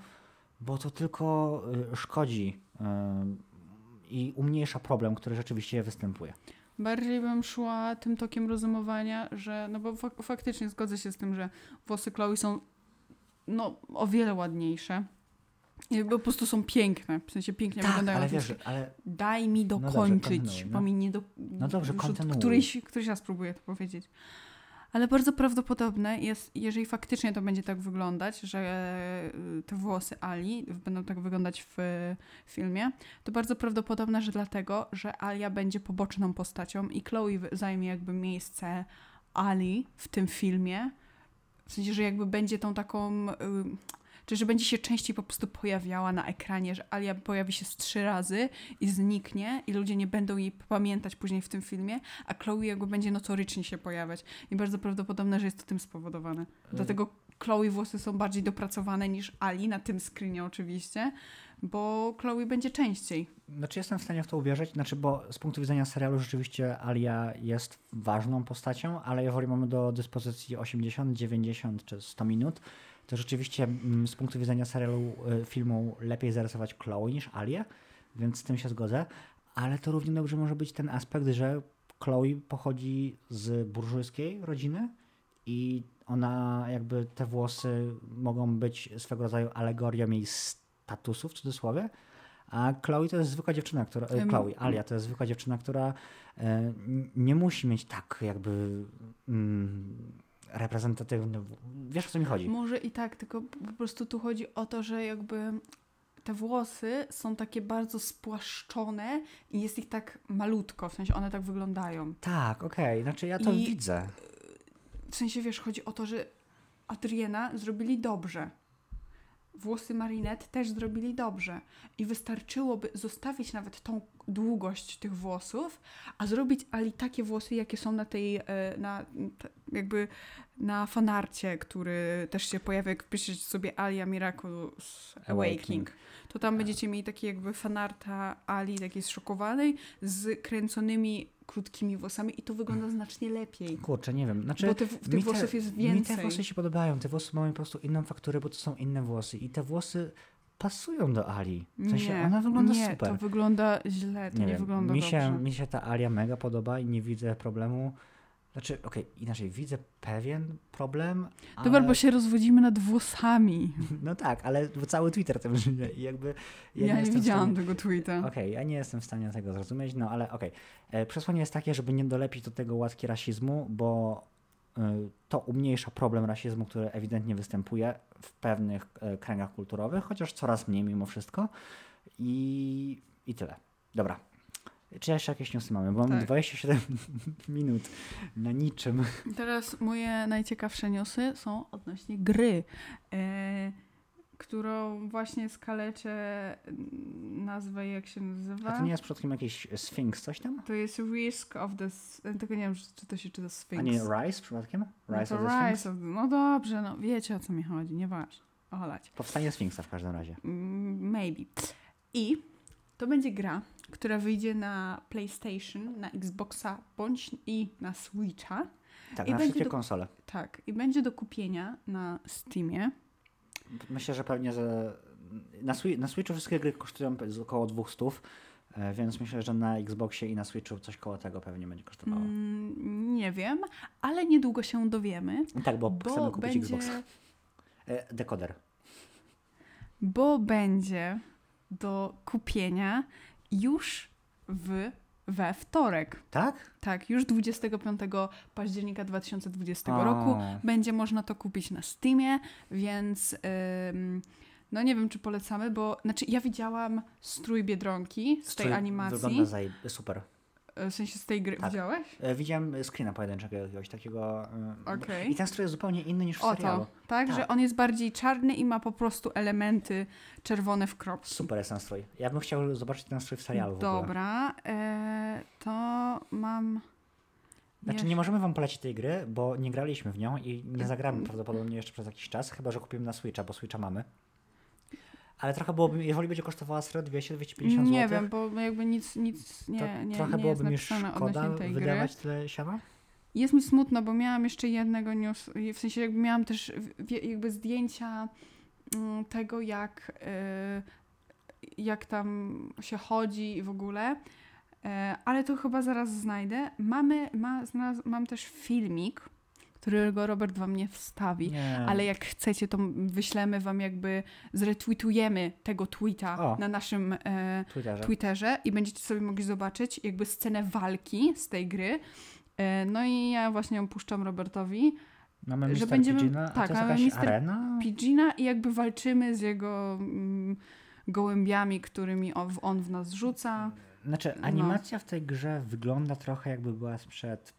bo to tylko y, szkodzi y, i umniejsza problem, który rzeczywiście występuje. Bardziej bym szła tym tokiem rozumowania, że, no bo fak- faktycznie zgodzę się z tym, że włosy Chloe są no, o wiele ładniejsze. I po prostu są piękne, w sensie pięknie tak, wyglądają. ale wiesz, ale Daj mi dobrze, dokończyć, no. bo mi nie do... No dobrze, kontynuuj. Któryś, któryś raz próbuję to powiedzieć. Ale bardzo prawdopodobne jest, jeżeli faktycznie to będzie tak wyglądać, że y, te włosy Ali będą tak wyglądać w filmie, to bardzo prawdopodobne, że dlatego, że Alia będzie poboczną postacią i Chloe zajmie jakby miejsce Ali w tym filmie. W sensie, że jakby będzie tą taką. Czy że będzie się częściej po prostu pojawiała na ekranie, że Alia pojawi się z trzy razy i zniknie i ludzie nie będą jej pamiętać później w tym filmie, a Chloe jakby będzie notorycznie się pojawiać. I bardzo prawdopodobne, że jest to tym spowodowane. Dlatego Chloe włosy są bardziej dopracowane niż Ali, na tym screenie oczywiście, bo Chloe będzie częściej. Znaczy jestem w stanie w to uwierzyć, znaczy bo z punktu widzenia serialu rzeczywiście Alia jest ważną postacią, ale jeżeli mamy do dyspozycji 80, 90 czy 100 minut, to rzeczywiście mm, z punktu widzenia serialu, y, filmu lepiej zarysować Chloe niż Alię, więc z tym się zgodzę, ale to równie dobrze może być ten aspekt, że Chloe pochodzi z burżujskiej rodziny i ona jakby te włosy mogą być swego rodzaju alegorią jej statusu w cudzysłowie, a Chloe to jest zwykła dziewczyna, która. Em, Chloe, Alia to jest zwykła dziewczyna, która n- nie musi mieć tak jakby mm, reprezentatywny. Wiesz o co mi chodzi? Może i tak, tylko po prostu tu chodzi o to, że jakby te włosy są takie bardzo spłaszczone i jest ich tak malutko, w sensie one tak wyglądają. Tak, okej, znaczy ja to I- widzę. W sensie, wiesz, chodzi o to, że Adriana zrobili dobrze. Włosy Marinette też zrobili dobrze. I wystarczyłoby zostawić nawet tą długość tych włosów, a zrobić Ali takie włosy, jakie są na tej, e, na, jakby na fanarcie, który też się pojawia, jak wpiszecie sobie Alia Miraculous Awakening. To tam będziecie mieli takie jakby fanarta Ali, takiej zszokowanej, z kręconymi krótkimi włosami i to wygląda znacznie lepiej. Kurczę, nie wiem. Znaczy, Bo te, tych te- włosów jest Mi te więcej. włosy się podobają. Te włosy mają po prostu inną fakturę, bo to są inne włosy. I te włosy pasują do Ali. W sensie nie, ona wygląda nie, super. to wygląda źle, to nie, wiem, wygląda mi dobrze. się, mi się ta Alia mega podoba i nie widzę problemu. Znaczy, okej, inaczej, widzę pewien problem. Dobra, ale... bo się rozwodzimy nad włosami. No tak, ale cały Twitter tym żyje i jakby... Ja, nie jestem w widziałam Stanie... tego tweeta. Okej, ja nie jestem w stanie tego zrozumieć, no ale okej. E, Przesłanie jest takie, żeby nie dolepić do tego łatki rasizmu, bo y, to umniejsza problem rasizmu, który ewidentnie występuje w pewnych e, kręgach kulturowych, chociaż coraz mniej mimo wszystko. I, i tyle. Dobra. Czy jeszcze jakieś newsy mamy? Bo mamy Tak. 27 minut na niczym. Teraz moje najciekawsze newsy są odnośnie gry, e, którą właśnie skaleczę mm, nazwę, jak się nazywa. A to nie jest przypadkiem jakiś Sphinx, coś tam? To jest Risk of the... S- Tylko nie wiem, czy to się czyta Sphinx. A nie Rise przypadkiem? no, Rise to of the Sphinx? Rise of the... No dobrze, no wiecie o co mi chodzi, nieważne. Olać. Powstanie Sphinxa w każdym razie. Mm, Maybe. I to będzie gra, która wyjdzie na PlayStation, na Xboxa bądź i na Switcha. Tak, I na wszystkie do- konsole. Tak, i będzie do kupienia na Steamie. Myślę, że pewnie że na, na Switchu wszystkie gry kosztują około 200, e, więc myślę, że na Xboxie i na Switchu coś koło tego pewnie będzie kosztowało. Mm, nie wiem, ale niedługo się dowiemy, Tak, bo, chcemy bo kupić będzie, Xboxa. E, dekoder. bo będzie do kupienia już w, we wtorek. Tak? Tak, już 25 października 2020 O. roku będzie można to kupić na Steamie, więc ym, no nie wiem, czy polecamy, bo znaczy ja widziałam strój Biedronki z tej Strój animacji, Wygląda super. W sensie z tej gry, Tak. widziałeś? E, widziałem screena pojedynczego jakiegoś takiego. e, Okej. I ten strój jest zupełnie inny niż w O serialu. to, tak, Tak. że on jest bardziej czarny i ma po prostu elementy czerwone w kropki. Super jest ten strój. Ja bym chciał zobaczyć ten strój w serialu w. Dobra, e, to mam... Znaczy nie możemy wam polecić tej gry, bo nie graliśmy w nią i nie zagramy prawdopodobnie jeszcze przez jakiś czas, chyba że kupimy na Switcha, bo Switcha mamy. Ale trochę byłoby, jeżeli będzie kosztowała serio 200-250 Nie zł, wiem, bo jakby nic, nic nie, to nie, trochę nie byłoby mi szkoda wydawać tyle siana. Jest mi smutno, bo miałam jeszcze jednego news, w sensie jakby miałam też jakby zdjęcia mm, tego, jak, y, jak tam się chodzi i w ogóle, E, ale to chyba zaraz znajdę. Mamy, ma, znalaz, mam też filmik, którego Robert wam nie wstawi, Nie. ale jak chcecie, to wyślemy wam jakby, zretweetujemy tego tweeta O. na naszym e, Twitterze. Twitterze i będziecie sobie mogli zobaczyć jakby scenę walki z tej gry. E, No i ja właśnie ją puszczam Robertowi. Mamy że Mr. będziemy- Pidgeona, a tak, to jest mamy arena? Pidgina i jakby walczymy z jego mm, gołębiami, którymi on, on w nas rzuca. Znaczy, No. animacja w tej grze wygląda trochę jakby była sprzed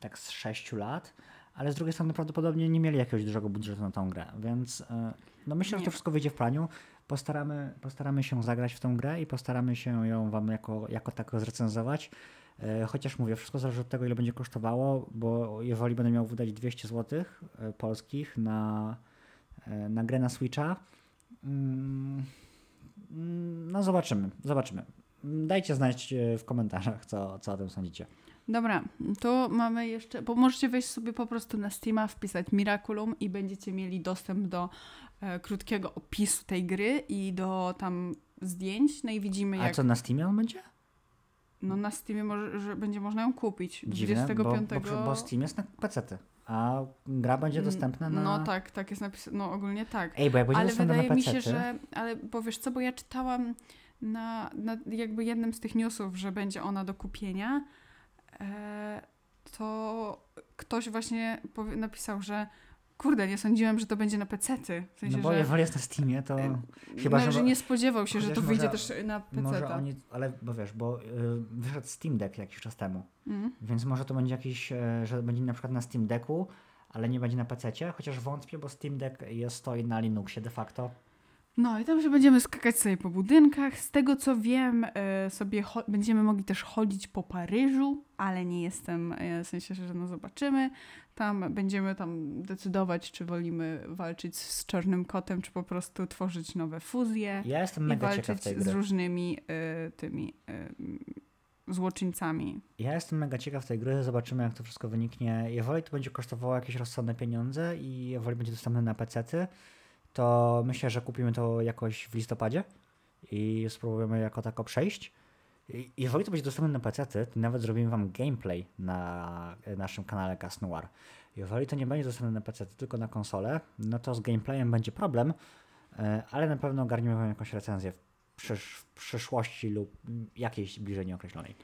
tak z 6 lat, ale z drugiej strony prawdopodobnie nie mieli jakiegoś dużego budżetu na tą grę, więc e, no myślę, że Nie. to wszystko wyjdzie w planiu. Postaramy, postaramy się zagrać w tą grę i postaramy się ją wam jako, jako tako zrecenzować. E, Chociaż mówię, wszystko zależy od tego, ile będzie kosztowało, bo jeżeli będę miał wydać 200 zł polskich na, e, na grę na Switcha, mm, mm, no zobaczymy, zobaczymy. Dajcie znać e, w komentarzach, co, co o tym sądzicie. Dobra, to mamy jeszcze, bo możecie wejść sobie po prostu na Steama, wpisać Miraculum i będziecie mieli dostęp do e, krótkiego opisu tej gry i do tam zdjęć, no i widzimy A jak... co na Steamie on będzie? No na Steamie może, że będzie można ją kupić. Dziwne, 25. bo, bo, bo Steam jest na PC, a gra będzie dostępna na... No tak, tak jest napisane, no ogólnie tak. Ej, bo jak będzie Ale dostępna wydaje na mi się, że, ale bo wiesz co, bo ja czytałam na, na jakby jednym z tych newsów, że będzie ona do kupienia, to ktoś właśnie napisał, że kurde, nie sądziłem, że to będzie na pecety. W sensie, no bo że, jeżeli jest na Steamie, to... e, chyba, no, że- że nie spodziewał się, że to może- wyjdzie też na Może peceta. oni, ale bo wiesz, bo y, wyszedł Steam Deck jakiś czas temu, Mm. więc może to będzie jakiś, e, że będzie na przykład na Steam Decku, ale nie będzie na PC, chociaż wątpię, bo Steam Deck jest stoi na Linuxie de facto. No i tam się będziemy skakać sobie po budynkach. Z tego co wiem, e, sobie będziemy mogli też chodzić po Paryżu, ale nie jestem, e, w sensie, że no zobaczymy. Tam będziemy tam decydować, czy wolimy walczyć z czarnym kotem, czy po prostu tworzyć nowe fuzje Ja jestem i mega ciekaw walczyć z różnymi e, tymi e, złoczyńcami. Ja jestem mega ciekaw tej gry, zobaczymy jak to wszystko wyniknie. Jeżeli to będzie kosztowało jakieś rozsądne pieniądze i jeżeli będzie dostępne na PC, to myślę, że kupimy to jakoś w listopadzie i spróbujemy jako tako przejść. I Jeżeli to będzie dostępne na PC, to nawet zrobimy wam gameplay na naszym kanale Cast Noir. Jeżeli to nie będzie dostępne na PC, tylko na konsolę, no to z gameplayem będzie problem, e, ale na pewno ogarniemy wam jakąś recenzję w, przysz w przyszłości lub jakiejś bliżej nieokreślonej.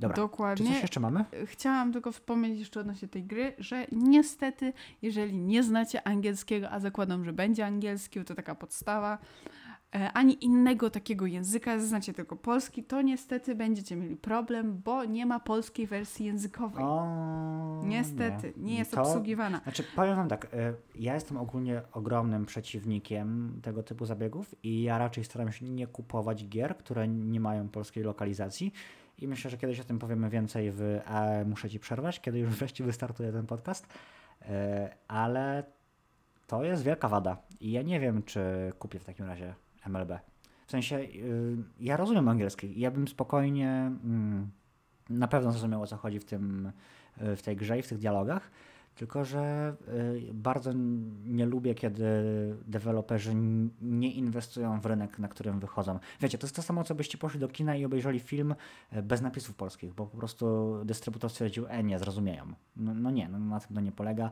Dobra, czy Dokładnie. coś jeszcze mamy? Chciałam tylko wspomnieć jeszcze odnośnie tej gry, że niestety, jeżeli nie znacie angielskiego, a zakładam, że będzie angielski, to taka podstawa, e, ani innego takiego języka, znacie tylko polski, to niestety będziecie mieli problem, bo nie ma polskiej wersji językowej. O, niestety, nie, jest To- obsługiwana. Znaczy, powiem wam tak, e, ja jestem ogólnie ogromnym przeciwnikiem tego typu zabiegów i ja raczej staram się nie kupować gier, które nie mają polskiej lokalizacji i myślę, że kiedyś o tym powiemy więcej w e, Muszę Ci przerwać, kiedy już wreszcie wystartuje ten podcast, E, ale to jest wielka wada. I ja nie wiem, czy kupię w takim razie MLB. W sensie, y, ja rozumiem angielski. Ja bym spokojnie mm, na pewno zrozumiał, o co chodzi w, tym, y, w tej grze i w tych dialogach, tylko że y, bardzo nie lubię, kiedy deweloperzy nie inwestują w rynek, na którym wychodzą. Wiecie, to jest to samo, co byście poszli do kina i obejrzeli film y, bez napisów polskich, bo po prostu dystrybutor stwierdził, e, nie zrozumieją. No, no nie, no, na tym to nie polega,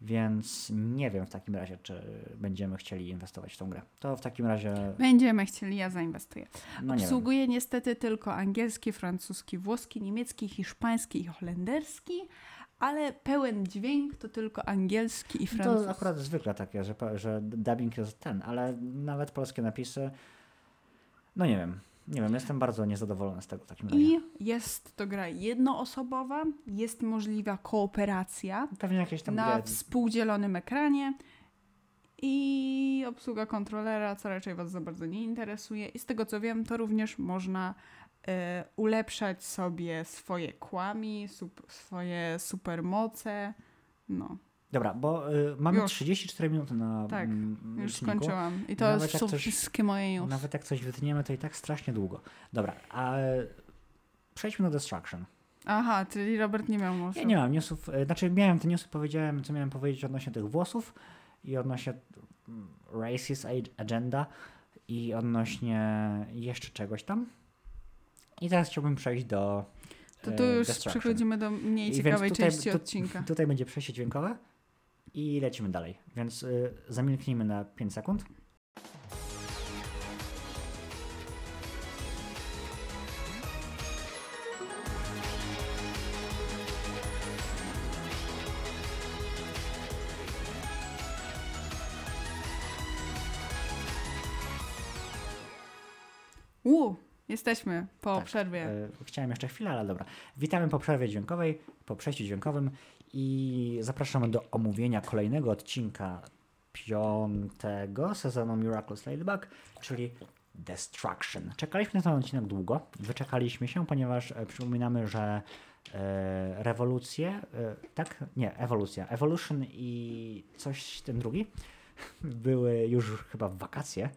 więc nie wiem w takim razie, czy będziemy chcieli inwestować w tą grę. To w takim razie, Będziemy chcieli, ja zainwestuję. no nie wiem. Niestety tylko angielski, francuski, włoski, niemiecki, hiszpański i holenderski, ale pełen dźwięk to tylko angielski i francuski. To akurat zwykle takie, że, że dubbing jest ten, ale nawet polskie napisy, no nie wiem, nie wiem, jestem bardzo niezadowolony z tego w takim razie. I jest to gra jednoosobowa, jest możliwa kooperacja Pewnie jakieś tam na gry, współdzielonym ekranie i obsługa kontrolera, co raczej Was za bardzo nie interesuje. I z tego co wiem, to również można ulepszać sobie swoje kłami, sup, swoje supermoce. No, Dobra, bo y, mamy Już. 34 minuty na Tak, mm, już liczniku. skończyłam. I to Nawet są coś- wszystkie moje już. Nawet jak coś wytniemy, to i tak strasznie długo. Dobra, a przejdźmy do Destruction. Aha, czyli Robert nie miał może. Ja nie mam newsów, y, znaczy miałem te newsy, powiedziałem, co miałem powiedzieć odnośnie tych włosów i odnośnie mm, racist ag- agenda i odnośnie jeszcze czegoś tam. I teraz chciałbym przejść do To e, tu już przechodzimy do mniej ciekawej tutaj- części tu- odcinka. Tutaj będzie przejście dźwiękowe i lecimy dalej. Więc y, zamilknijmy na 5 sekund. Jesteśmy po Tak, przerwie. E, Chciałem jeszcze chwilę, ale dobra. Witamy po przerwie dźwiękowej, po przejściu dźwiękowym i zapraszamy do omówienia kolejnego odcinka piątego sezonu Miraculous Ladybug, czyli Destruction. Czekaliśmy na ten odcinek długo, wyczekaliśmy się, ponieważ e, przypominamy, że e, rewolucje, e, tak? Nie, ewolucja, evolution i coś ten drugi były już chyba w wakacje,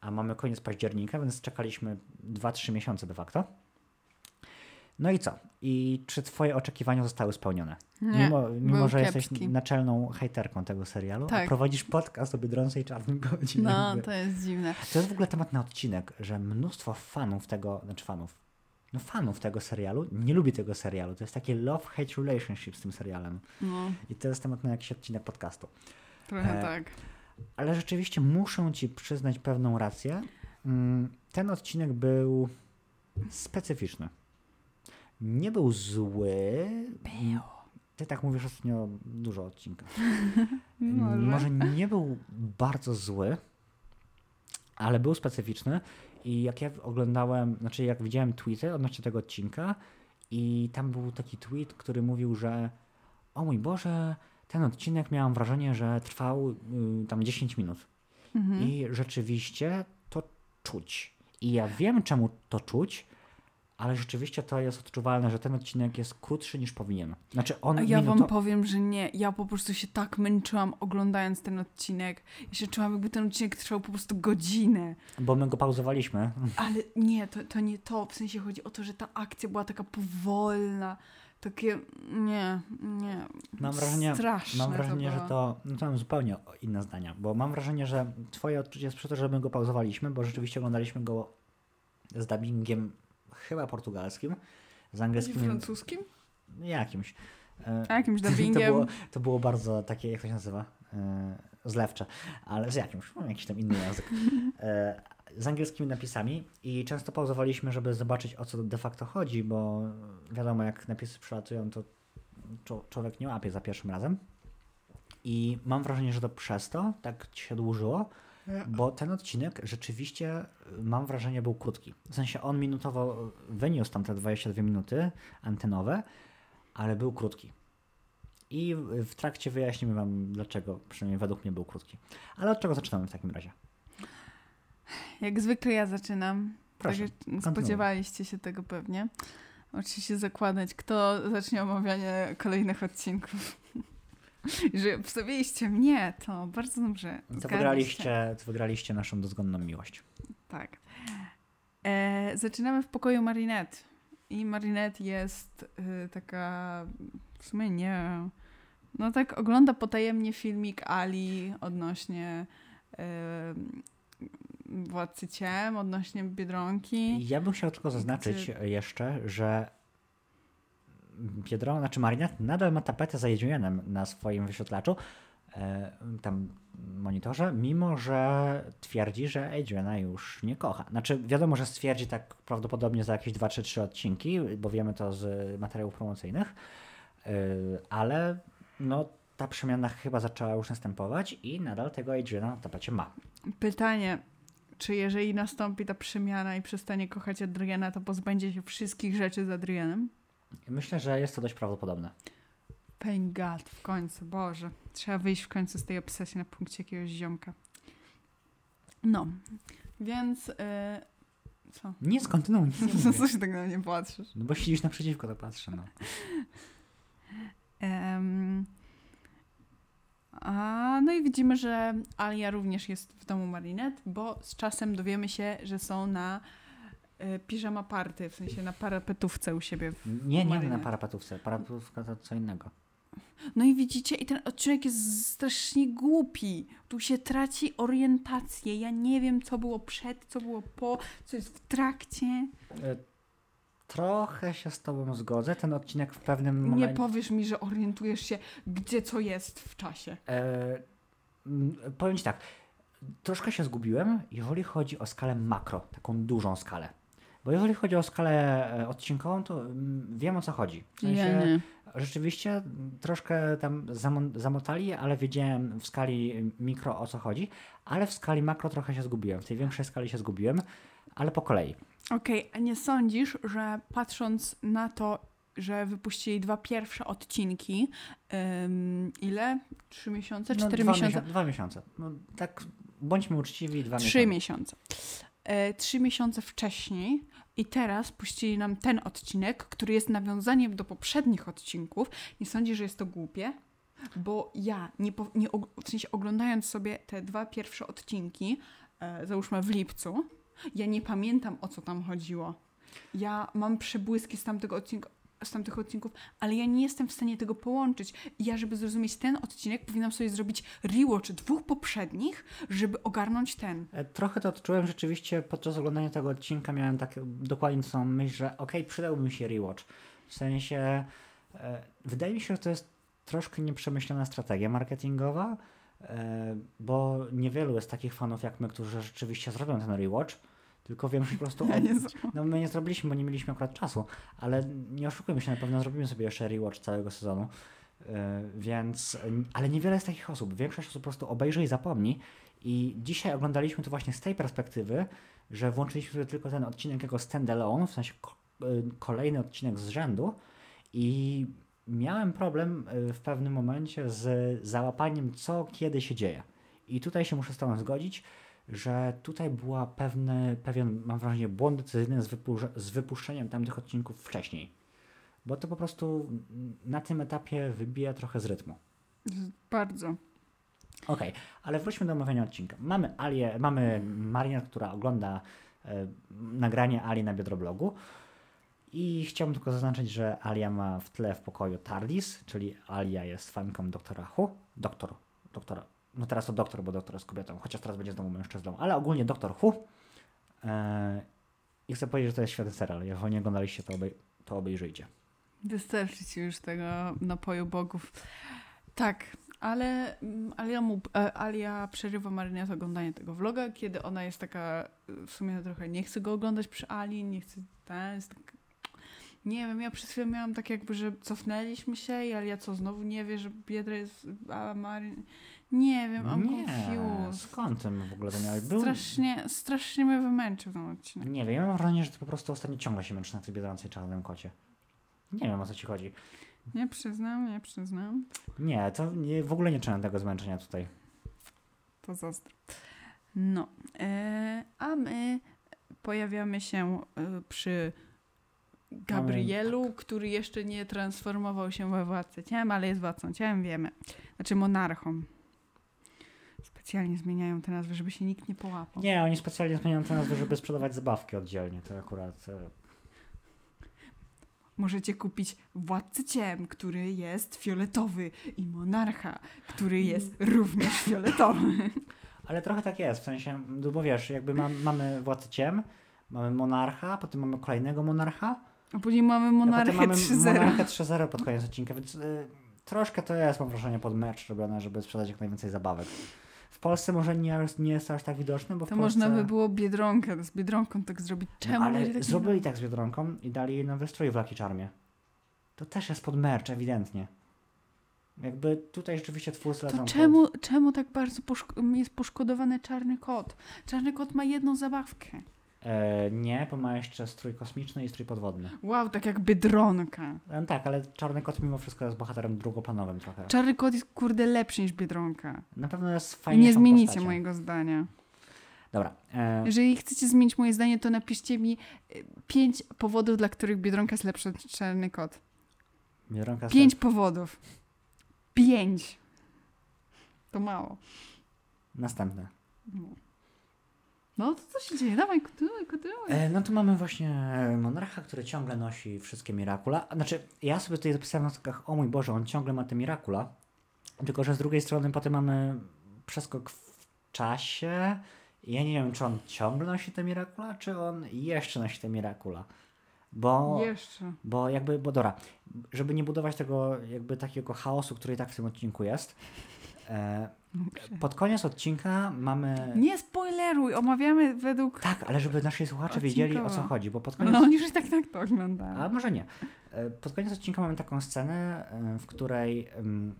a mamy koniec października, więc czekaliśmy 2-3 miesiące de facto. No i co? I czy twoje oczekiwania zostały spełnione? Nie, mimo mimo że jesteś kiepski. naczelną hejterką tego serialu, a Tak. prowadzisz podcast o Biedronce i Czarnym Kocie. No, jakby. to jest dziwne. To jest w ogóle temat na odcinek, że mnóstwo fanów tego, znaczy fanów, no fanów tego serialu nie lubi tego serialu. To jest takie love-hate relationship z tym serialem. No, I to jest temat na jakiś odcinek podcastu. trochę E, tak. Ale rzeczywiście muszę ci przyznać pewną rację. Mm, Ten odcinek był specyficzny. Nie był zły. Był. Ty tak mówisz ostatnio dużo odcinków. Może. Może nie był bardzo zły, ale był specyficzny. I jak ja oglądałem, znaczy jak widziałem tweety odnośnie tego odcinka, i tam był taki tweet, który mówił, że o mój Boże, ten odcinek miałam wrażenie, że trwał y, tam 10 minut. Mhm. I rzeczywiście to czuć. I ja wiem, czemu to czuć, ale rzeczywiście to jest odczuwalne, że ten odcinek jest krótszy niż powinien. Znaczy on ja wam minuto- powiem, że nie. Ja po prostu się tak męczyłam oglądając ten odcinek. Ja się czułam, jakby ten odcinek trwał po prostu godzinę. bo my go pauzowaliśmy. Ale nie, to, to nie to. W sensie chodzi o to, że ta akcja była taka powolna. Takie, nie, nie. Mam wrażenie, Straszne mam wrażenie to że to, no to mam zupełnie inne zdania, bo mam wrażenie, że twoje odczucie jest przy to, że my go pauzowaliśmy, bo rzeczywiście oglądaliśmy go z dubbingiem chyba portugalskim, z angielskim francuskim? jakimś. E, A jakimś To dubbingiem? było, to było bardzo takie, jak to się nazywa? E, zlewcze, ale z jakimś, no, jakiś tam inny język. Z angielskimi napisami i często pauzowaliśmy, żeby zobaczyć o co de facto chodzi, bo wiadomo, jak napisy przylatują, to człowiek nie łapie za pierwszym razem. I mam wrażenie, że to przez to tak się dłużyło, bo ten odcinek rzeczywiście, y, mam wrażenie, był krótki. W sensie on minutowo wyniósł tam te 22 minuty antenowe, ale był krótki. I w trakcie wyjaśnimy Wam, dlaczego, przynajmniej według mnie był krótki. Ale od czego zaczynamy w takim razie? Jak zwykle ja zaczynam. Proszę, Tak, spodziewaliście się tego pewnie. Oczywiście zakładać, kto zacznie omawianie kolejnych odcinków. Że wstawiliście mnie, to bardzo dobrze. To wygraliście, to wygraliście naszą dozgonną miłość. Tak. E, zaczynamy w pokoju Marinette. I Marinette jest y, taka, w sumie nie, no tak ogląda potajemnie filmik Ali odnośnie y, Władcy Ciem, odnośnie Biedronki. Ja bym chciał tylko zaznaczyć jeszcze, że Biedrona, znaczy Marinette nadal ma tapetę za Adrianem na swoim wyświetlaczu, e, tam monitorze, mimo że twierdzi, że Adriana już nie kocha. Znaczy wiadomo, że stwierdzi tak prawdopodobnie za jakieś 2 czy 3 odcinki, bo wiemy to z materiałów promocyjnych, e, ale no ta przemiana chyba zaczęła już następować i nadal tego Adriana na tapecie ma. Pytanie, czy jeżeli nastąpi ta przemiana i przestanie kochać Adriana, to pozbędzie się wszystkich rzeczy z Adrianem? Myślę, że jest to dość prawdopodobne. Thank God, w końcu, Boże. Trzeba wyjść w końcu z tej obsesji na punkcie jakiegoś ziomka. No, więc... Yy, co? Nie, skontynuuj, nie Co się tak na mnie patrzysz? No bo siedzisz naprzeciwko, to patrzę, no. Em, a, no i widzimy, że Alia również jest w domu Marinette, bo z czasem dowiemy się, że są na y, piżama party, w sensie na parapetówce u siebie. W, Nie, nie na parapetówce. Parapetówka to co innego. No i widzicie, i ten odcinek jest strasznie głupi. Tu się traci orientację. Ja nie wiem, co było przed, co było po, co jest w trakcie. E, Trochę się z tobą zgodzę. Ten odcinek w pewnym Nie momencie... powiesz mi, że orientujesz się, gdzie co jest w czasie. E, powiem ci tak. Troszkę się zgubiłem, jeżeli chodzi o skalę makro, taką dużą skalę. Bo jeżeli chodzi o skalę e, odcinkową, to wiem o co chodzi. W sensie, Ja nie. Rzeczywiście troszkę tam zamotali, ale wiedziałem w skali mikro o co chodzi, ale w skali makro trochę się zgubiłem. W tej większej skali się zgubiłem, ale po kolei. Okej, a nie sądzisz, że patrząc na to, że wypuścili dwa pierwsze odcinki, ym, ile? Trzy miesiące? No, Cztery dwa miesiące? miesią- dwa miesiące. No, tak, bądźmy uczciwi, dwa Trzy miesiące. miesiące. E, trzy miesiące wcześniej i teraz puścili nam ten odcinek, który jest nawiązaniem do poprzednich odcinków. Nie sądzisz, że jest to głupie? Bo ja, nie, nie w sensie oglądając sobie te dwa pierwsze odcinki, e, załóżmy w lipcu, ja nie pamiętam o co tam chodziło. Ja mam przebłyski z tamtego odcinka, z tamtych odcinków, ale ja nie jestem w stanie tego połączyć. Ja, żeby zrozumieć ten odcinek, powinnam sobie zrobić rewatch dwóch poprzednich, żeby ogarnąć ten. E, Trochę to odczułem rzeczywiście podczas oglądania tego odcinka. Miałem tak dokładnie tą myśl, że okej, przydałby mi się rewatch. W sensie, e, wydaje mi się, że to jest troszkę nieprzemyślana strategia marketingowa, bo niewielu jest takich fanów jak my, którzy rzeczywiście zrobią ten rewatch, tylko większość po prostu... Ja nie. No my nie zrobiliśmy, bo nie mieliśmy akurat czasu, ale nie oszukujmy się, na pewno zrobimy sobie jeszcze rewatch całego sezonu. Yy, więc, ale niewiele jest takich osób. Większość osób po prostu obejrzy i zapomni. I dzisiaj oglądaliśmy to właśnie z tej perspektywy, że włączyliśmy sobie tylko ten odcinek jako standalone, w sensie yy, kolejny odcinek z rzędu. I miałem problem yy, w pewnym momencie z załapaniem, co kiedy się dzieje. I tutaj się muszę z Tobą zgodzić, że tutaj była pewne, pewien, mam wrażenie, błąd decyzyjny z, z wypuszczeniem tamtych odcinków wcześniej. Bo to po prostu na tym etapie wybija trochę z rytmu. Bardzo. Okej, ale wróćmy do omawiania odcinka. Mamy Alię, mamy Marię, która ogląda e, nagranie Ali na biodroblogu. I chciałbym tylko zaznaczyć, że Alia ma w tle w pokoju TARDIS, czyli Alia jest fanką doktora Who. Doktor, doktora, no teraz to doktor, bo doktor jest kobietą, chociaż teraz będzie znowu mężczyzną, ale ogólnie doktor Who. E, I chcę powiedzieć, że to jest świetny serial. Jeżeli nie oglądaliście, to, obej- to obejrzyjcie. Wystarczy ci już tego napoju bogów. Tak, ale mm, Alia, mu, e, Alia przerywa Marynie z oglądanie tego vloga, kiedy ona jest taka, w sumie trochę nie chce go oglądać przy Ali, nie chce, ten, jest tak, nie wiem, ja przez chwilę miałam tak jakby, że cofnęliśmy się i Alia co, znowu nie wie, że Biedra jest, a Maryna, nie wiem, I'm nie, confused. skąd ty w ogóle to miałeś? Był... Strasznie, strasznie mnie wymęczył ten odcinek. Nie wiem, ja mam wrażenie, że ty po prostu ostatnio ciągle się męczysz na tej biedroncej czarnym kocie. Nie wiem o co ci chodzi. Nie przyznam, nie przyznam. Nie, to nie, w ogóle nie czułem tego zmęczenia tutaj. To zazdro. No, e, a my pojawiamy się e, przy Gabrielu, który jeszcze nie transformował się we władcę ciałem, ale jest władcą ciałem, wiemy. Znaczy monarchą. Specjalnie zmieniają te nazwy, żeby się nikt nie połapał. Nie, oni specjalnie zmieniają tę nazwę, żeby sprzedawać zabawki oddzielnie. To akurat. e, Możecie kupić władcę ciałem, który jest fioletowy i monarcha, który jest również fioletowy. Ale trochę tak jest, w sensie, bo wiesz, jakby mam, mamy władcę ciem, mamy monarcha, potem mamy kolejnego monarcha, A później mamy monarchę potem mamy 3.0. monarchę 3.0 pod koniec odcinka, więc y, troszkę to jest, mam wrażenie, pod mecz robione, żeby sprzedać jak najwięcej zabawek. W Polsce może nie, nie jest to aż tak widoczne, bo w To Polsce... można by było Biedronkę, z Biedronką tak zrobić. Czemu No, ale tak nie zrobili tak z Biedronką i dali jej nowy strój w Lucky Charmie. To też jest pod merch, ewidentnie. Jakby tutaj rzeczywiście twórcy To lecą pod- czemu, czemu tak bardzo poszk- jest poszkodowany czarny kot? Czarny kot ma jedną zabawkę. E, nie, bo ma jeszcze strój kosmiczny i strój podwodny. Wow, tak jak Biedronka. E, tak, ale Czarny Kot mimo wszystko jest bohaterem drugoplanowym trochę. Czarny kot jest kurde lepszy niż Biedronka. Na pewno jest I fajniejszą nie zmienicie postacią. mojego zdania. Dobra. E, Jeżeli chcecie zmienić moje zdanie, to napiszcie mi y, pięć powodów, dla których Biedronka jest lepsza niż czarny kot. Biedronka Pięć powodów. Pięć. To mało. Następne. No. No to co się dzieje? Dawaj, kontynuuj, kontynuuj. E, no to mamy właśnie monarcha, który ciągle nosi wszystkie Mirakula. Znaczy, ja sobie tutaj zapisałem na notatkach, o mój Boże, on ciągle ma te Mirakula. Tylko, że z drugiej strony potem mamy przeskok w czasie. Ja nie wiem, czy on ciągle nosi te Mirakula, czy on jeszcze nosi te Mirakula. Bo, Jeszcze. bo jakby, bo dobra, żeby nie budować tego jakby takiego chaosu, który i tak w tym odcinku jest. E, pod koniec odcinka mamy... Nie spoileruj, omawiamy według... Tak, ale żeby nasi słuchacze wiedzieli o co chodzi, bo pod koniec... No oni już i tak tak to oglądają. A może nie. E, Pod koniec odcinka mamy taką scenę, e, w której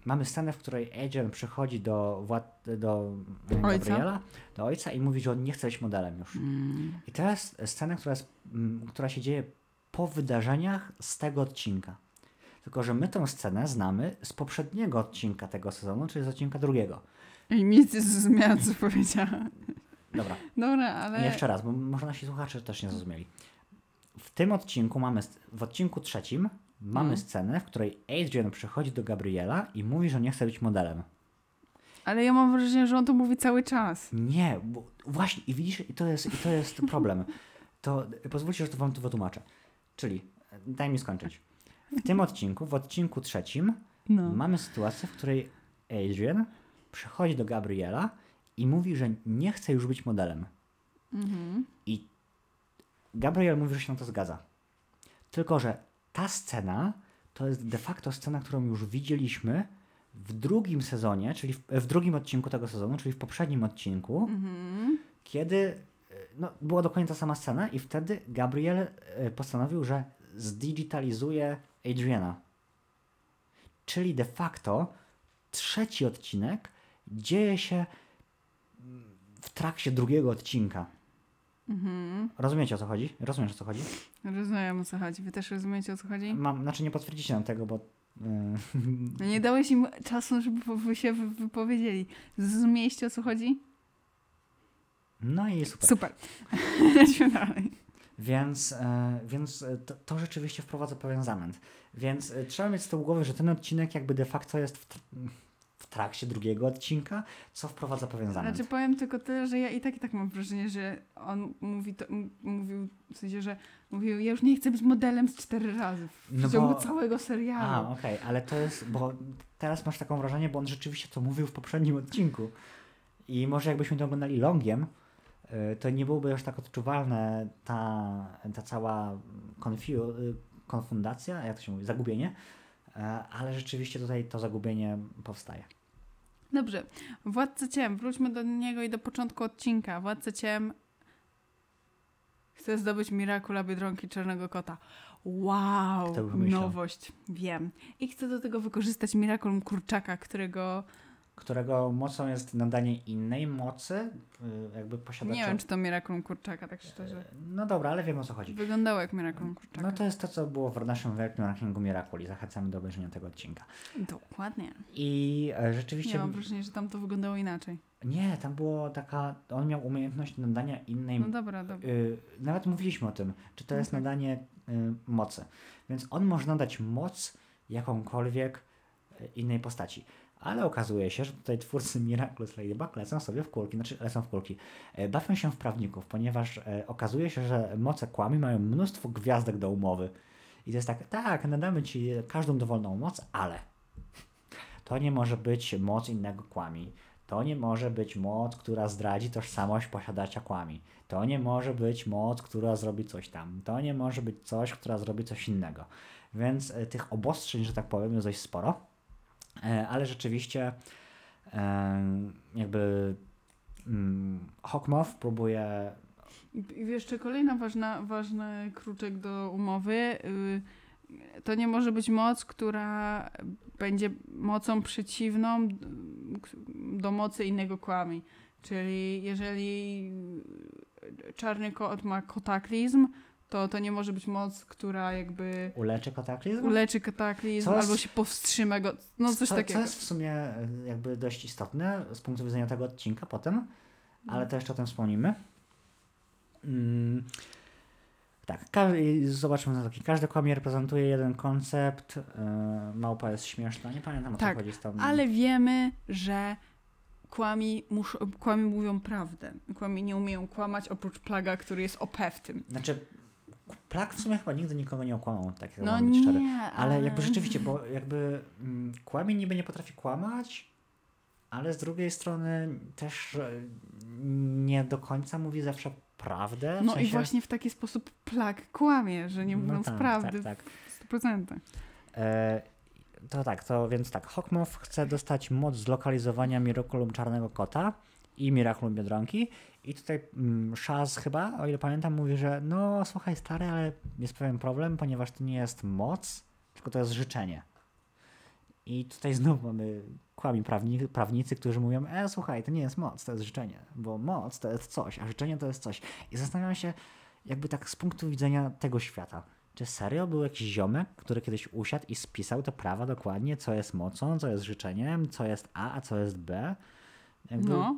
mamy scenę, w której Adrian przychodzi do, wład, do e, Ojca. Gabriela, do ojca i mówi, że on nie chce być modelem już. Mm. I to jest scena, która, jest, która się dzieje po wydarzeniach z tego odcinka. Tylko, że my tę scenę znamy z poprzedniego odcinka tego sezonu, czyli z odcinka drugiego. I nic nie zrozumiałam, co powiedziała. Dobra, Dobra, ale... jeszcze raz, bo może nasi słuchacze też nie zrozumieli. W tym odcinku mamy, w odcinku trzecim mamy Mm. scenę, w której Adrian przychodzi do Gabriela i mówi, że nie chce być modelem. Ale ja mam wrażenie, że on to mówi cały czas. Nie, bo właśnie, i widzisz, i to jest, i to jest problem. To pozwólcie, że to wam to wytłumaczę. Czyli, daj mi skończyć. W tym odcinku, w odcinku trzecim, No. mamy sytuację, w której Adrian przychodzi do Gabriela i mówi, że nie chce już być modelem. Mhm. I Gabriel mówi, że się na to zgadza. Tylko, że ta scena to jest de facto scena, którą już widzieliśmy w drugim sezonie, czyli w, w drugim odcinku tego sezonu, czyli w poprzednim odcinku, Mhm. kiedy e, no, była dokładnie ta sama scena i wtedy Gabriel e, postanowił, że zdigitalizuje Adriana. Czyli de facto trzeci odcinek dzieje się w trakcie drugiego odcinka. Mhm. Rozumiecie o co chodzi? Rozumiesz o co chodzi? Rozumiem o co chodzi. Wy też rozumiecie o co chodzi? Mam, znaczy nie potwierdzicie nam tego, bo No nie dałeś im czasu, żeby się wy- wypowiedzieli. Zrozumieliście o co chodzi? no i super. Super. Lecimy dalej. Więc, e, więc e, to, to rzeczywiście wprowadza pewien zamęt. Więc e, trzeba mieć z tyłu głowy, że ten odcinek jakby de facto jest w, w trakcie drugiego odcinka, co wprowadza pewien zamęt. Znaczy powiem tylko tyle, że ja i tak i tak mam wrażenie, że on mówi to, mówił w sensie, że mówił, ja już nie chcę być modelem z cztery razy w No ciągu bo- całego A, serialu. okej, ale to jest, bo teraz masz taką wrażenie, bo on rzeczywiście to mówił w poprzednim odcinku. I może jakbyśmy to oglądali longiem, y, to nie byłoby już tak odczuwalne ta, ta cała konfiu, y, konfundacja, jak to się mówi, zagubienie, ale rzeczywiście tutaj to zagubienie powstaje. Dobrze. Władca Ciem, wróćmy do niego i do początku odcinka. Władca Ciem chce zdobyć Mirakula Biedronki Czarnego Kota. Wow, nowość, wiem. I chce do tego wykorzystać Mirakulum Kurczaka, którego którego mocą jest nadanie innej mocy, y, jakby posiadacza... nie wiem, czy to Mirakulum Kurczaka, tak szczerze. No dobra, ale wiem o co chodzi. Wyglądało jak Mirakulum Kurczaka. No to jest to, co było w naszym wielkim rankingu Miraculi. Zachęcamy do obejrzenia tego odcinka. Dokładnie. I e, rzeczywiście... Ja mam wrażenie, że tam to wyglądało inaczej. Nie, tam było taka. On miał umiejętność nadania innej. No dobra, dobra. y, nawet mówiliśmy o tym, czy to jest Mhm. nadanie y, mocy. Więc on może nadać moc jakąkolwiek y, innej postaci. Ale okazuje się, że tutaj twórcy Miraculous Ladybug lecą sobie w kulki, znaczy lecą w kulki. E, Bawią się w prawników, ponieważ e, okazuje się, że moce kłami mają mnóstwo gwiazdek do umowy. I to jest tak, tak, nadamy ci każdą dowolną moc, ale to nie może być moc innego kłami. To nie może być moc, która zdradzi tożsamość posiadacza kłami. To nie może być moc, która zrobi coś tam. To nie może być coś, która zrobi coś innego. Więc e, tych obostrzeń, że tak powiem, jest dość sporo. E, ale rzeczywiście e, jakby mm, Hawkmoth próbuje I jeszcze kolejna ważna, ważny kruczek do umowy. y, To nie może być moc, która będzie mocą przeciwną do mocy innego kłami. Czyli jeżeli czarny kot ma kotaklizm, to to nie może być moc, która jakby uleczy kataklizm. uleczy kataklizm jest- albo się powstrzyma go. No coś co, takiego. co jest w sumie e, jakby dość istotne z punktu widzenia tego odcinka potem, ale to jeszcze o tym wspomnimy. Mm, tak, każdy, zobaczmy na taki. Każdy kłamie reprezentuje jeden koncept. e, małpa jest śmieszna. Nie pamiętam o co Tak, chodzi z tą. Ale wiemy, że kłami, muszą, kłami mówią prawdę. Kłami nie umieją kłamać oprócz plaga, który jest OP w tym. Znaczy, Plak w sumie chyba nigdy nikogo nie okłamał, tak jak No mam być szczery. nie, Ale jakby rzeczywiście, bo jakby mm, kłamie niby nie potrafi kłamać, ale z drugiej strony też e, nie do końca mówi zawsze prawdę. w No i sensie- właśnie w taki sposób plag kłamie, że nie No mówiąc tak, prawdy Tak, tak. w 100%. E, to tak, to więc tak, Hawkmoth chce dostać moc zlokalizowania Miraculum Czarnego Kota i Miraculum Biedronki i tutaj mm, Shaz chyba, o ile pamiętam, mówi, że no słuchaj stary, ale jest pewien problem, ponieważ to nie jest moc, tylko to jest życzenie. I tutaj znowu mamy kłami prawni, prawnicy, którzy mówią, e słuchaj, to nie jest moc, to jest życzenie, bo moc to jest coś, a życzenie to jest coś. I zastanawiam się, jakby tak z punktu widzenia tego świata. Czy serio był jakiś ziomek, który kiedyś usiadł i spisał te prawa dokładnie, co jest mocą, co jest życzeniem, co jest A, a co jest B? Jakby, no.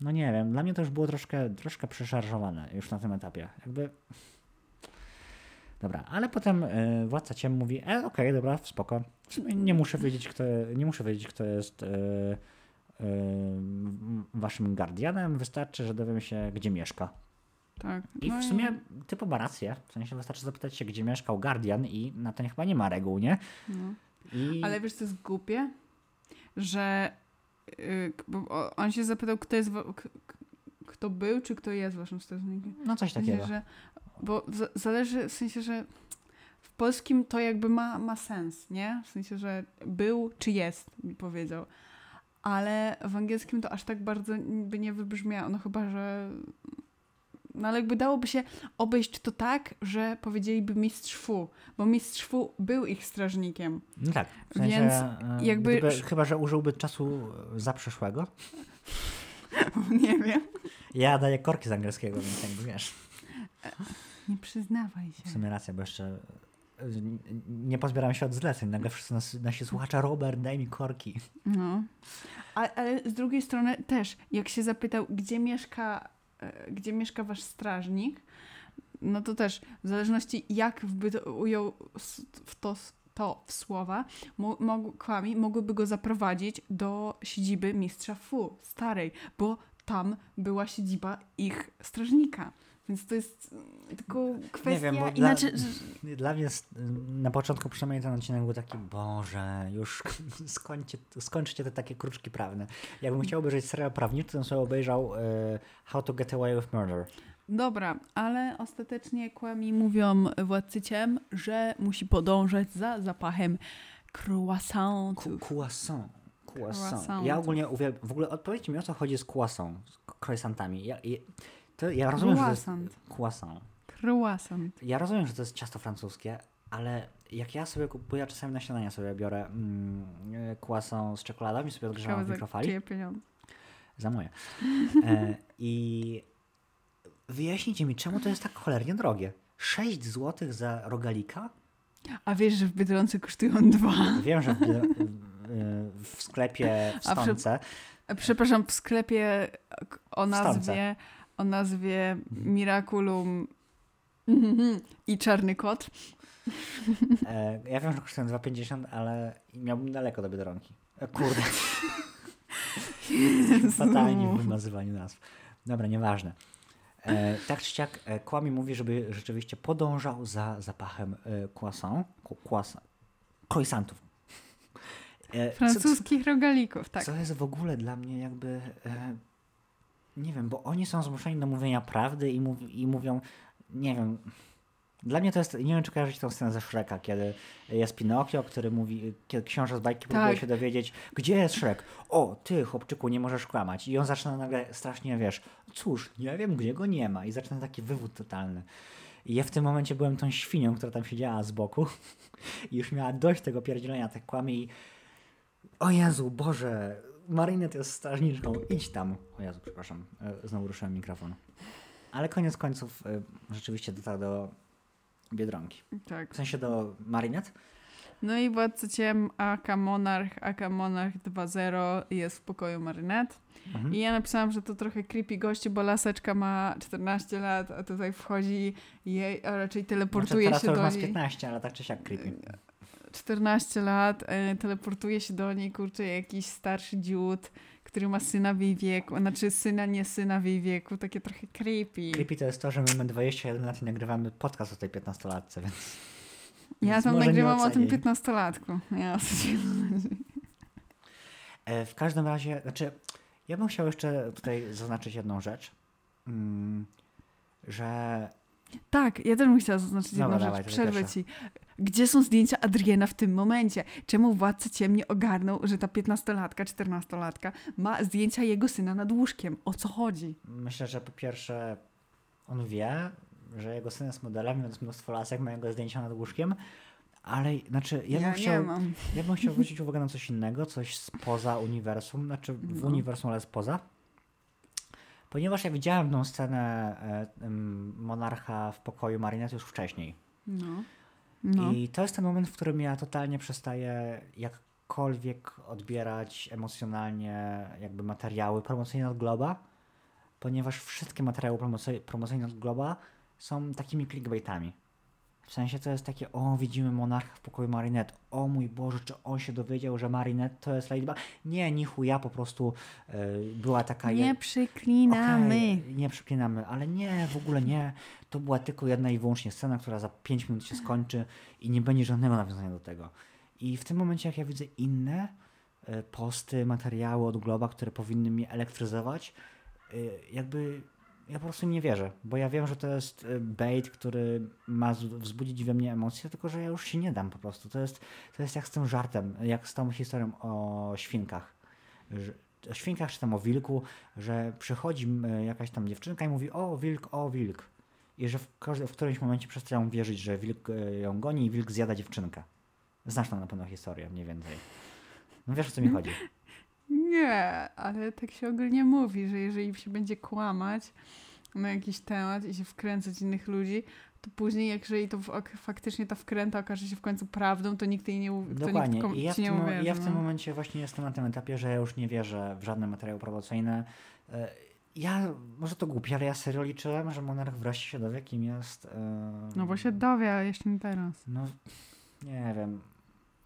No, nie wiem, dla mnie to już było troszkę, troszkę przeszarżowane już na tym etapie. Jakby... Dobra, ale potem y, władca ciem mówi, e, okej, dobra, spoko. Nie muszę wiedzieć, kto, nie muszę wiedzieć, kto jest y, waszym guardianem, wystarczy, że dowiemy się, gdzie mieszka. Tak. I No w sumie typu ma rację. W sensie wystarczy zapytać się, gdzie mieszkał Guardian i na to chyba nie ma reguł, nie? No. I... Ale wiesz, co jest głupie? Że y, bo o- on się zapytał, kto jest, kto był, czy kto jest waszym strażnikiem. No coś W sensie, takiego. że, bo za- zależy, w sensie, że w polskim to jakby ma, ma sens, nie? W sensie, że był czy jest, mi powiedział. Ale w angielskim to aż tak bardzo by nie wybrzmiało. No chyba, że... No ale jakby dałoby się obejść to tak, że powiedzieliby mistrz Fu, bo mistrz Fu był ich strażnikiem. No tak. W sensie, Więc e, jakby- Gdyby, chyba, że użyłby czasu zaprzeszłego. nie wiem. Ja daję korki z angielskiego, więc jakby wiesz. Nie przyznawaj się. W sumie racja, bo jeszcze e, nie pozbieram się od zleceń. Nagle wszyscy nas, nasi słuchacze, Robert, daj mi korki. No. A, ale z drugiej strony też, jak się zapytał, gdzie mieszka, e, gdzie mieszka wasz strażnik, no to też w zależności jak wby ujął w to, to w słowa, mo, mog, kłami mogłyby go zaprowadzić do siedziby mistrza Fu, starej, bo tam była siedziba ich strażnika. Więc to jest mm, tylko kwestia... wiem, bo dla- inaczej, Dla mnie na początku przynajmniej ten odcinek był taki, Boże, już skończcie, skończcie te takie kruczki prawne. Jakbym chciał obejrzeć serial prawniczy, to bym sobie obejrzał e, How to Get Away with Murder. Dobra, ale ostatecznie kłami mówią władcy ciem, że musi podążać za zapachem croissantów. Croissant. Croissant. Ja ogólnie uwielbiam, w ogóle odpowiedzcie mi o co chodzi z croissant, z croissantami. Ja, ja, to, ja rozumiem, że to jest Croissant. croissant. Croissant. Ja rozumiem, że to jest ciasto francuskie, ale jak ja sobie kupuję, czasami na śniadanie sobie biorę mm, croissant z czekoladą i sobie odgrzewam w za mikrofali. czyje pieniądze. Za moje. E, I wyjaśnijcie mi, czemu to jest tak cholernie drogie? 6 zł za rogalika? A wiesz, że w Biedronce kosztują dwa. Wiem, że w, w sklepie w Przepraszam, w sklepie o nazwie, o nazwie Miraculum i Czarny Kot. e, ja wiem, że kosztują 2,50, ale miałbym daleko do Biedronki. E, kurde, fatalnie w wymazywaniu nazw. Dobra, nieważne. E, tak czy siak, e, Kłami mówi, żeby rzeczywiście podążał za zapachem e, croissant, croissant, croissantów. E, co- Francuskich rogalików, tak. Co jest w ogóle dla mnie jakby. Nie wiem, bo oni są zmuszeni do mówienia prawdy i, mów, i mówią. Nie wiem. Dla mnie to jest. Nie wiem, czy kojarzycie tą scenę ze Shreka, kiedy jest Pinokio, który mówi. Kiedy książę z bajki próbuje Tak. się dowiedzieć, gdzie jest Shrek. O, ty, chłopczyku, nie możesz kłamać. I on zaczyna nagle strasznie, wiesz, cóż, nie wiem, gdzie go nie ma. I zaczyna taki wywód totalny. I ja w tym momencie byłem tą świnią, która tam siedziała z boku i już miała dość tego pierdzielenia, tak kłamie i o Jezu, Boże, Marinette jest strażniczką, idź tam. O Jezu, przepraszam, e, znowu ruszyłem mikrofon. Ale koniec końców e, rzeczywiście dotarł do Biedronki. tak. W sensie do Marinette. No i władcy ciem Aka Monarch, Aka Monarch 2.0 jest w pokoju Marynet. Mhm. I ja napisałam, że to trochę creepy gości, bo laseczka ma 14 lat, a tutaj wchodzi jej, a raczej teleportuje znaczy, teraz się do ma z niej. 15, ale tak czy siak creepy. 14 lat, e, teleportuje się do niej, kurczę, jakiś starszy dziód, który ma syna w jej wieku, znaczy syna, nie syna w jej wieku, takie trochę creepy. Creepy to jest to, że my mamy 21 lat i nagrywamy podcast o tej 15-latce, więc... Ja więc tam nagrywam o tym ocenię. 15-latku. Ja E, W każdym razie, znaczy, ja bym chciał jeszcze tutaj zaznaczyć jedną rzecz, mm, że Tak, ja też bym chciała zaznaczyć Dobra, jedną dawaj, rzecz, przerwę ci. Gdzie są zdjęcia Adriana w tym momencie? Czemu władca ciem nie ogarnął, że ta 15-latka, 14-latka ma zdjęcia jego syna nad łóżkiem? O co chodzi? myślę, że po pierwsze on wie, że jego syn jest modelem, więc mnóstwo lasek ma jego zdjęcia nad łóżkiem, ale znaczy ja, bym nie chciał, mam. ja bym chciał zwrócić uwagę na coś innego, coś spoza uniwersum, znaczy w No. uniwersum, ale spoza. Ponieważ ja widziałem tą scenę e, monarcha w pokoju Marinette już wcześniej. No. No. I to jest ten moment, w którym ja totalnie przestaję jakkolwiek odbierać emocjonalnie jakby materiały promocyjne od Globa, ponieważ wszystkie materiały promocy- promocyjne od Globa są takimi clickbaitami. W sensie to jest takie, o widzimy monarcha w pokoju Marinette, o mój Boże, czy on się dowiedział, że Marinette to jest Ladybug? Nie, ni chuja, po prostu e, była taka... Nie je- przyklinamy. Okej, nie przeklinamy, ale nie, w ogóle nie. To była tylko jedna i wyłącznie scena, która za 5 minut się skończy i nie będzie żadnego nawiązania do tego. I w tym momencie, jak ja widzę inne e, posty, materiały od Globa, które powinny mnie elektryzować, e, jakby ja po prostu nie wierzę, bo ja wiem, że to jest e, bait, który ma wzbudzić we mnie emocje, tylko że ja już się nie dam po prostu. To jest, to jest jak z tym żartem, jak z tą historią o świnkach. O świnkach czy tam o wilku, że przychodzi m, jakaś tam dziewczynka i mówi o wilk, o wilk. I że w, każdy, w którymś momencie przestają wierzyć, że wilk e, ją goni i wilk zjada dziewczynkę. Znasz tam na pewno historię, mniej więcej. No wiesz o co mi chodzi. Nie, ale tak się ogólnie mówi, że jeżeli się będzie kłamać na jakiś temat i się wkręcać innych ludzi, to później, jeżeli to w, faktycznie ta wkręta okaże się w końcu prawdą, to nikt jej nie uwierzy. Dokładnie. Nikt I ja w, tym, uwierzy, ja w tym no. momencie właśnie jestem na tym etapie, że ja już nie wierzę w żadne materiały promocyjne. E, Ja, może to głupie, ale ja serio liczyłem, że Monarch wreszcie się dowie, kim jest. e, No bo się dowie, ale jeszcze nie teraz. No, nie wiem.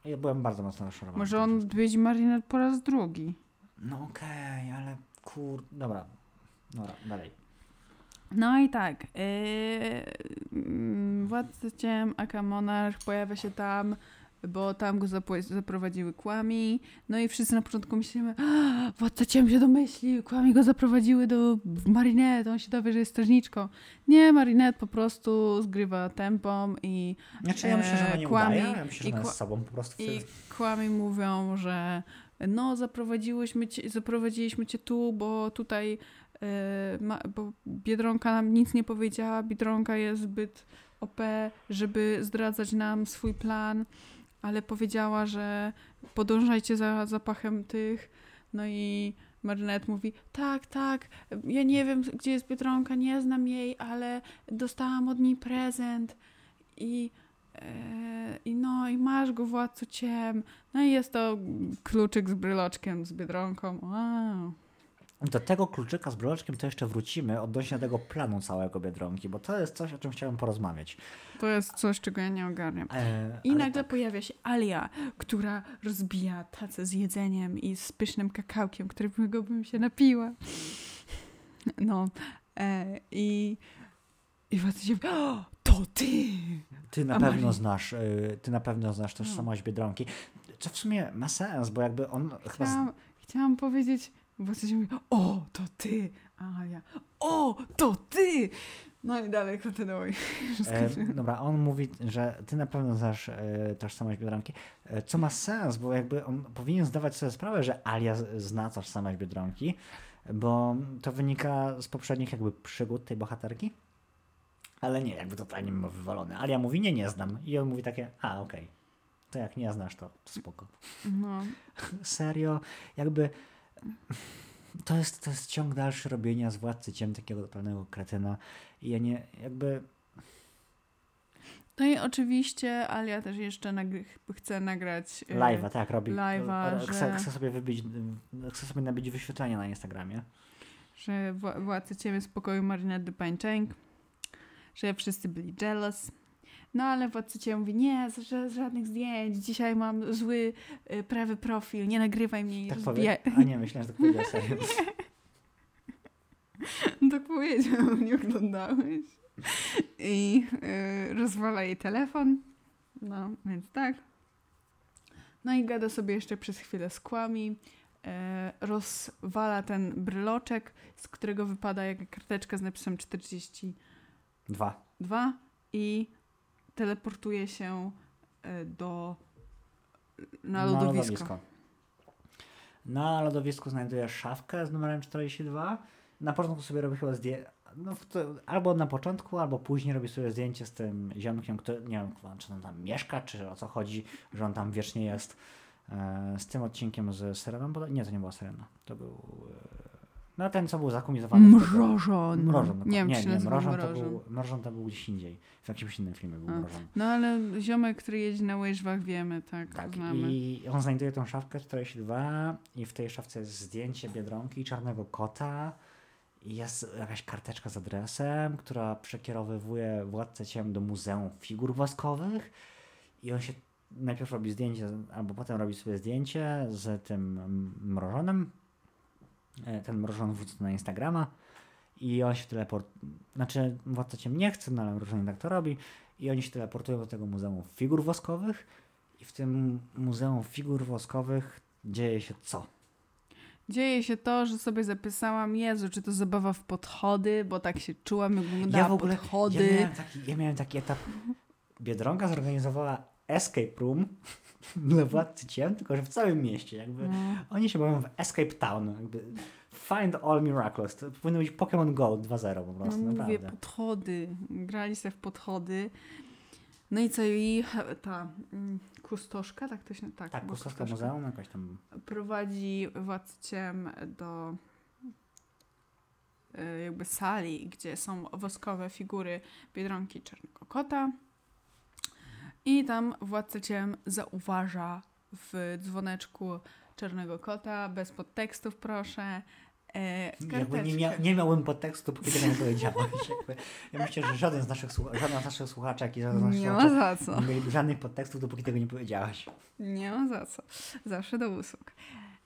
Ja byłem bardzo mocno rozczarowany. Może on odwiedzi Marinette po raz drugi. No okej, ale kur... Dobra. Dobra, dalej. No i tak. Yy, Władca Ciem, aka Monarch pojawia się tam, bo tam go zaprowadziły kłami. No i wszyscy na początku myślimy, "A, Władca Ciem się domyślił, kłami go zaprowadziły do Marinette, on się dowie, że jest strażniczką. Nie, Marinette po prostu zgrywa tempą i, Znaczy ja myślę, że ona nie E, kłami udaje, ja myślę, że ona jest sobą po prostu i kłami mówią, że no zaprowadziłyśmy cię, zaprowadziliśmy cię tu, bo tutaj e, ma, bo Biedronka nam nic nie powiedziała, Biedronka jest zbyt OP, żeby zdradzać nam swój plan, ale powiedziała, że podążajcie za zapachem tych, no i Marinette mówi, tak, tak, ja nie wiem, gdzie jest Biedronka, nie znam jej, ale dostałam od niej prezent i, e, i no, i masz go, władco ciem. No i jest to kluczyk z bryloczkiem, z Biedronką. Wow. Do tego kluczyka z broczkiem to jeszcze wrócimy odnośnie tego planu całego Biedronki, bo to jest coś, o czym chciałem porozmawiać. To jest coś, czego ja nie ogarniam. E, I nagle tak. pojawia się Alia, która rozbija tacę z jedzeniem i z pysznym kakałkiem, którego bym się napiła. No. E, I i władca się o, to ty! Ty na A pewno znasz, y, ty na pewno znasz tożsamość Biedronki, co w sumie ma sens, bo jakby on chyba... Chciałam, chciałam powiedzieć, władca się mówi, o, to ty! A Alia, o, to ty! No i dalej kontynuuj. E, dobra, on mówi, że ty na pewno znasz e, tożsamość Biedronki, e, co ma sens, bo jakby on powinien zdawać sobie sprawę, że Alia zna tożsamość Biedronki, bo to wynika z poprzednich jakby przygód tej bohaterki. Ale nie, jakby totalnie ma wywalone. Alia mówi, nie, nie znam. I on mówi takie, a okej, to jak nie znasz, to, to spoko. No. Serio, jakby to jest, to jest ciąg dalszy robienia z Władcy Ciem takiego totalnego kretyna i ja nie, jakby No i oczywiście Alia też jeszcze nagry- chce nagrać e, Live'a, tak, robi. live'a, chce, że- chce sobie wybić, chce sobie nabić wyświetlenia na Instagramie. że wła- władcy ciebie z pokoju Marinette Pańczęk, że wszyscy byli jealous. No ale władcy ciebie mówi, nie, z, żadnych zdjęć, dzisiaj mam zły y, prawy profil, nie nagrywaj mnie Tak powie? A nie, myślałem, że tak powiedział serio. tak powiedział, nie oglądałeś. I y, rozwala jej telefon. No, więc tak. No i gada sobie jeszcze przez chwilę z kłami. E, rozwala ten bryloczek, z którego wypada jak karteczka z napisem 42 Dwa. i teleportuje się e, do na lodowisko. Na lodowisku znajdujesz szafkę z numerem 42. Na początku sobie robi chyba zdjęcie. No, albo na początku, albo później robi sobie zdjęcie z tym ziomkiem, który nie wiem, czy on tam mieszka, czy o co chodzi, że on tam wiecznie jest. E, z tym odcinkiem z Sereną, bo nie, to nie była Serena. To był. No ten, co był zakumizowany. Mrożon. Mrożon. Nie wiem, nie, czy nie, nazywał mrożon, to Mrożon. był, mrożon to był gdzieś indziej. W jakimś innym filmie był A. mrożon. No ale ziomek, który jeździ na łyżwach, wiemy, tak, Tak, znamy. i on znajduje tą szafkę 42 i w tej szafce jest zdjęcie Biedronki i czarnego kota i jest jakaś karteczka z adresem, która przekierowywuje władcę ciem do Muzeum Figur Woskowych i on się najpierw robi zdjęcie, albo potem robi sobie zdjęcie z tym mrożonym. E, Ten mrożony wrzuca na Instagrama i on się teleport... Znaczy, władca ciem nie chce, no ale mrożony tak to robi i oni się teleportują do tego Muzeum Figur Woskowych i w tym Muzeum Figur Woskowych dzieje się co? Dzieje się to, że sobie zapisałam, Jezu, czy to zabawa w podchody, bo tak się czułam, jak wyglądała Ja w ogóle podchody. Ja miałem, taki, ja miałem taki etap. Biedronka zorganizowała escape room dla władcy ciem, tylko że w całym mieście. Jakby No. Oni się bawią w escape town. Jakby find all miracles. To powinno być Pokémon Go 2.0 po No prostu, mówię, naprawdę. podchody. Grali sobie w podchody. No i co, i ta mm, kustoszka, tak to się... Tak, Tak, bo Kustowska kustoszka Muzeum jakoś tam. prowadzi władciem do e, jakby sali, gdzie są woskowe figury Biedronki Czarnego Kota. I tam władca ciem zauważa w dzwoneczku Czarnego Kota, bez podtekstów proszę, e, Jakby nie, mia nie miałbym podtekstu, tego nie powiedziałaś. Ja myślę, że żaden z naszych, żaden z naszych słuchaczek i żaden z naszych Nie ma za co. nie mieliby żadnych podtekstów, dopóki tego nie powiedziałaś. Nie ma za co. Zawsze do usług.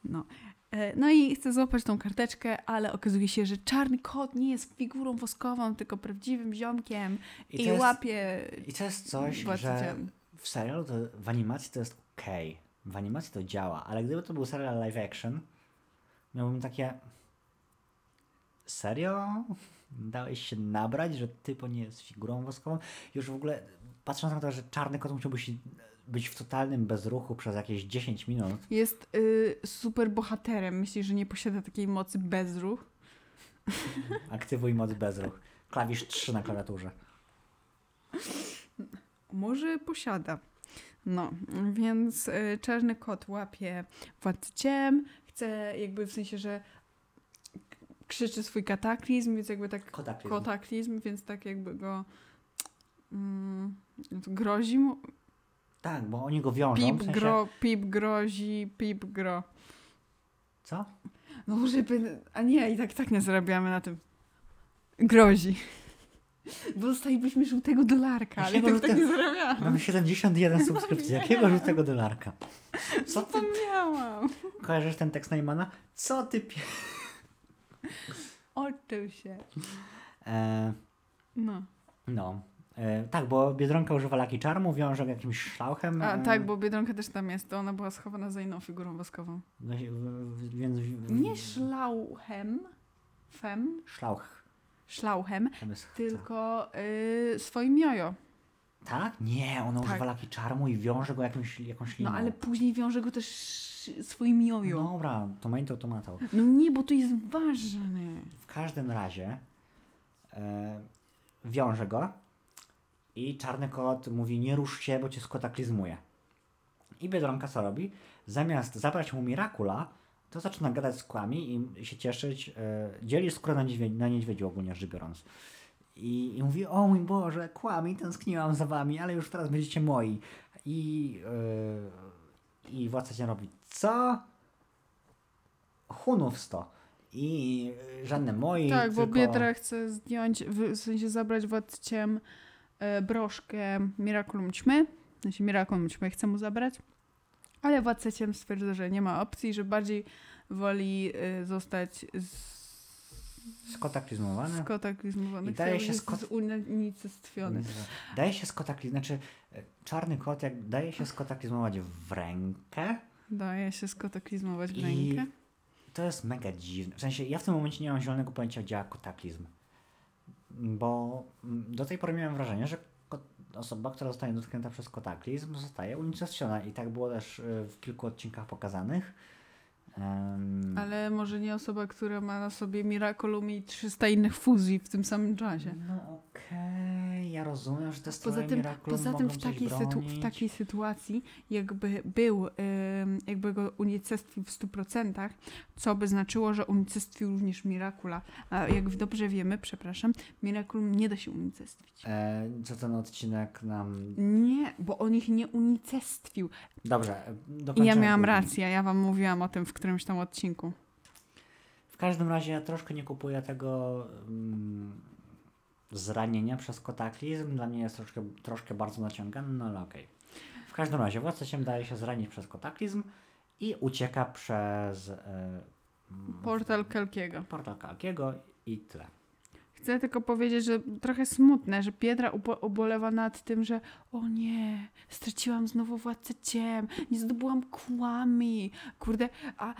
No. E, No i chcę złapać tą karteczkę, ale okazuje się, że czarny kot nie jest figurą woskową, tylko prawdziwym ziomkiem i, to jest- łapie I to jest coś, że w serialu to w animacji to jest okej. W animacji to działa, ale gdyby to był serial live action, miałbym takie. Serio? Dałeś się nabrać, że typo nie jest figurą woskową? Już w ogóle patrząc na to, że czarny kot musiałby się być w totalnym bezruchu przez jakieś 10 minut. Jest y, super bohaterem. Myślisz, że nie posiada takiej mocy bezruch? Aktywuj moc bezruch. Klawisz 3 na klawiaturze. Może posiada. No, więc y, czarny kot łapie władcę ciem, chce jakby w sensie, że krzyczy swój kataklizm, więc jakby tak Kotaklizm. kataklizm, więc tak jakby go mm, grozi mu. Tak, bo oni go wiążą. Pip w sensie... gro, pip grozi, pip gro. Co? No żeby, a nie, i tak, tak nie zarabiamy na tym. Grozi. Bo dostalibyśmy żółtego dolarka, ale tak, tak nie zarabiamy. Mamy 71 subskrypcji. Jakiego żółtego dolarka? Co ty Zapomniałam. kojarzysz ten tekst Neymana? Co ty pie... Oczył się. E, No. no. E, tak, bo Biedronka używa laki czarmu, wiąże go jakimś szlauchem. A e, tak, bo Biedronka też tam jest. To ona była schowana za inną figurą woskową. no Więc... Nie szlauchem, fem, Szlauch. szlauchem, tylko y, swoim jojo. Tak? Nie, ona Tak. używa laki czarmu i wiąże go jakąś, jakąś liną. No ale później wiąże go też swoim jojo. No, Dobra, tomato, tomato. nie, bo to jest ważne. W każdym razie e, wiąże go i czarny kot mówi nie rusz się, bo cię skotaklizmuje. I Biedronka co robi? Zamiast zabrać mu Mirakula, to zaczyna gadać z kłami i się cieszyć. E, dzieli skórę na, niedźwiedzi, na niedźwiedziu ogólnie rzecz biorąc. I, I mówi, o mój Boże, kłami, tęskniłam za wami, ale już teraz będziecie moi. I, e, i władca cię robi, co? Hunów sto. I żadne moi, Tak, bo tylko... Biedra chce zdjąć, w sensie zabrać władciem broszkę Miraculum Ćmy. Sensie Miraculum Ćmy chce mu zabrać. Ale władca ciem stwierdza, że nie ma opcji, że bardziej woli e, zostać z, Skotaklizmowany. skotaklizmowany. I daje się skot-. Daje się skotaklizmować, znaczy e, czarny kot jak daje się skotaklizmować w rękę, Daje się skotaklizmować w I- rękę. to jest mega dziwne. W sensie ja w tym momencie nie mam zielonego pojęcia, jak działa kotaklizm. Bo mm, do tej pory miałem wrażenie, że osoba, która zostaje dotknięta przez kotaklizm, zostaje unicestwiona. I tak było też y, w kilku odcinkach pokazanych. Em, Ale może nie osoba, która ma na sobie Miraculum i 300 innych fuzji w tym samym czasie. No okej, ja rozumiem, że te Poza tym, poza tym w, takiej w takiej sytuacji, jakby był, jakby go unicestwił w 100%, co by znaczyło, że unicestwił również Mirakula. A jak dobrze wiemy, przepraszam, Miraculum nie da się unicestwić. E, co ten odcinek nam... Nie, bo on ich nie unicestwił. Dobrze, e, I ja miałam rację, ja wam mówiłam o tym w którymś tam odcinku. W każdym razie ja troszkę nie kupuję tego mm, zranienia przez kotaklizm. Dla mnie jest troszkę, troszkę bardzo naciągane, no ale okej. W każdym razie władca się daje się zranić przez kotaklizm i ucieka przez mm, Portal Kelkiego. portal Kalkiego i tyle. Chcę tylko powiedzieć, że trochę smutne, że Piedra ubolewa nad tym, że o nie, straciłam znowu władcę ciem, nie zdobyłam kłami, kurde, a,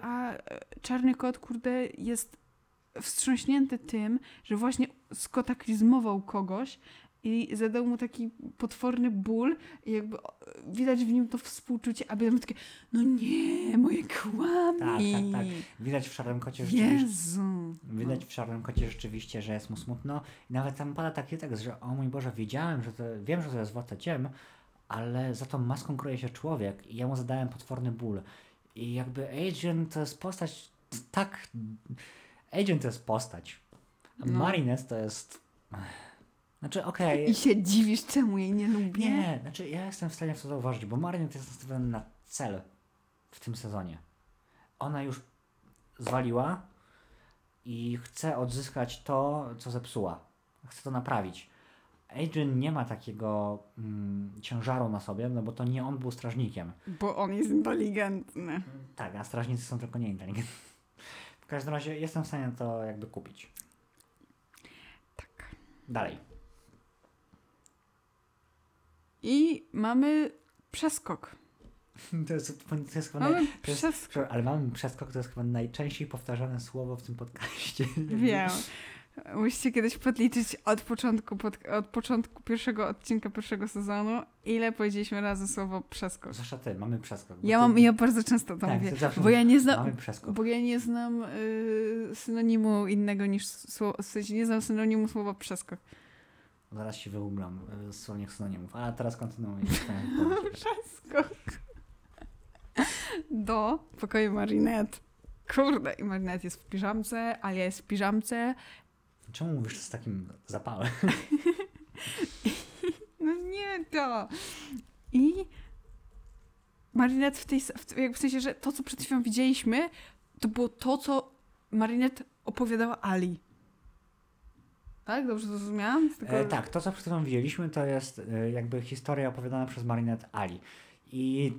a e, czarny kot, kurde, jest wstrząśnięty tym, że właśnie skotaklizmował kogoś i zadał mu taki potworny ból i jakby widać w nim to współczucie, a potem takie, no nie, moje kłami. Tak, tak, tak. Widać w szarym kocie rzeczywiście. Jezu. Widać w szarym kocie rzeczywiście, że jest mu smutno. I nawet tam pada taki tekst, że o mój Boże, wiedziałem, że to, wiem, że to jest władca ciem, ale za tą maską kryje się człowiek i ja mu zadałem potworny ból. I jakby Agent to jest postać tak... Agent to jest postać. A No. Marinette to jest... Znaczy, okej... I się dziwisz, czemu jej nie lubię? Nie, znaczy ja jestem w stanie w to zauważyć, bo Marinette jest nastawiony na cel w tym sezonie. Ona już zwaliła i chce odzyskać to, co zepsuła. Chce to naprawić. Adrian nie ma takiego mm, ciężaru na sobie, no bo to nie on był strażnikiem. Bo on jest inteligentny. Tak, a strażnicy są tylko nieinteligentni. W każdym razie jestem w stanie to jakby kupić. Tak. Dalej. I mamy przeskok. To jest, to jest chyba. Mamy przeskok. Ale mamy przeskok, to jest chyba najczęściej powtarzane słowo w tym podcaście. Wiem. Musicie kiedyś podliczyć od początku, pod, od początku pierwszego odcinka pierwszego sezonu, ile powiedzieliśmy razy słowo przeskok. Zwłaszcza ty, mamy przeskok. Ja ty- mam, ja bardzo często to Tak, mówię, bo ja nie znam, bo ja nie znam y, synonimu innego niż słowo, w sensie nie znam synonimu słowa przeskok. Zaraz się wyuglam y, z słownych synonimów, a teraz kontynuuję. Przeskok. Do pokoju Marinette. Kurde, i Marinette jest w piżamce, Alia jest w piżamce. Czemu mówisz z takim zapałem? No nie to. I Marinette w tej, w, jakby w sensie, że to, co przed chwilą widzieliśmy, to było to, co Marinette opowiadała Ali. Tak? Dobrze to zrozumiałam? Tylko- E, tak, to co przed chwilą widzieliśmy, to jest e, jakby historia opowiadana przez Marinette Ali. I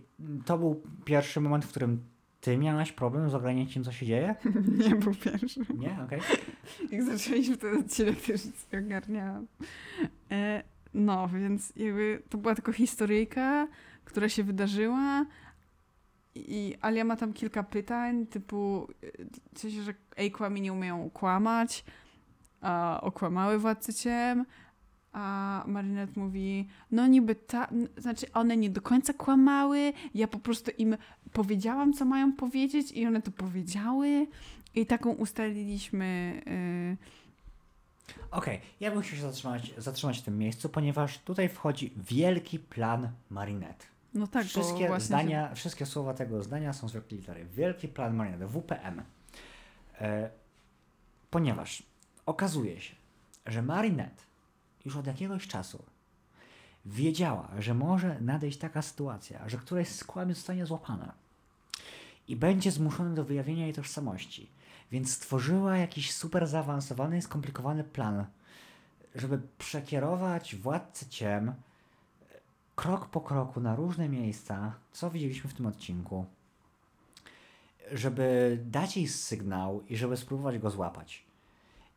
to był pierwszy moment, w którym ty miałaś problem z ogarnięciem, co się dzieje? Nie był pierwszy. Nie? Okej. Jak zaczęliśmy ten odcinek, też nic nie ogarniałam. E, no, więc jakby to była tylko historyjka, która się wydarzyła i Alia ma tam kilka pytań, typu w sensie, że Ejkłami nie umieją kłamać, a okłamały władcy ciem, a Marinette mówi, no niby ta, znaczy one nie do końca kłamały, ja po prostu im powiedziałam, co mają powiedzieć i one to powiedziały i taką ustaliliśmy y, Okej, ja bym chciał się zatrzymać, zatrzymać w tym miejscu, ponieważ tutaj wchodzi wielki plan Marinette. no tak, bo wszystkie zdania, wszystkie słowa tego zdania są z wielkiej litery. Wielki plan Marinette, WPM. E, ponieważ okazuje się, że Marinette już od jakiegoś czasu wiedziała, że może nadejść taka sytuacja, że któreś z kłamie zostanie złapane i będzie zmuszony do wyjawienia jej tożsamości. Więc stworzyła jakiś super zaawansowany i skomplikowany plan, żeby przekierować władcę ciem krok po kroku na różne miejsca, co widzieliśmy w tym odcinku, żeby dać jej sygnał i żeby spróbować go złapać.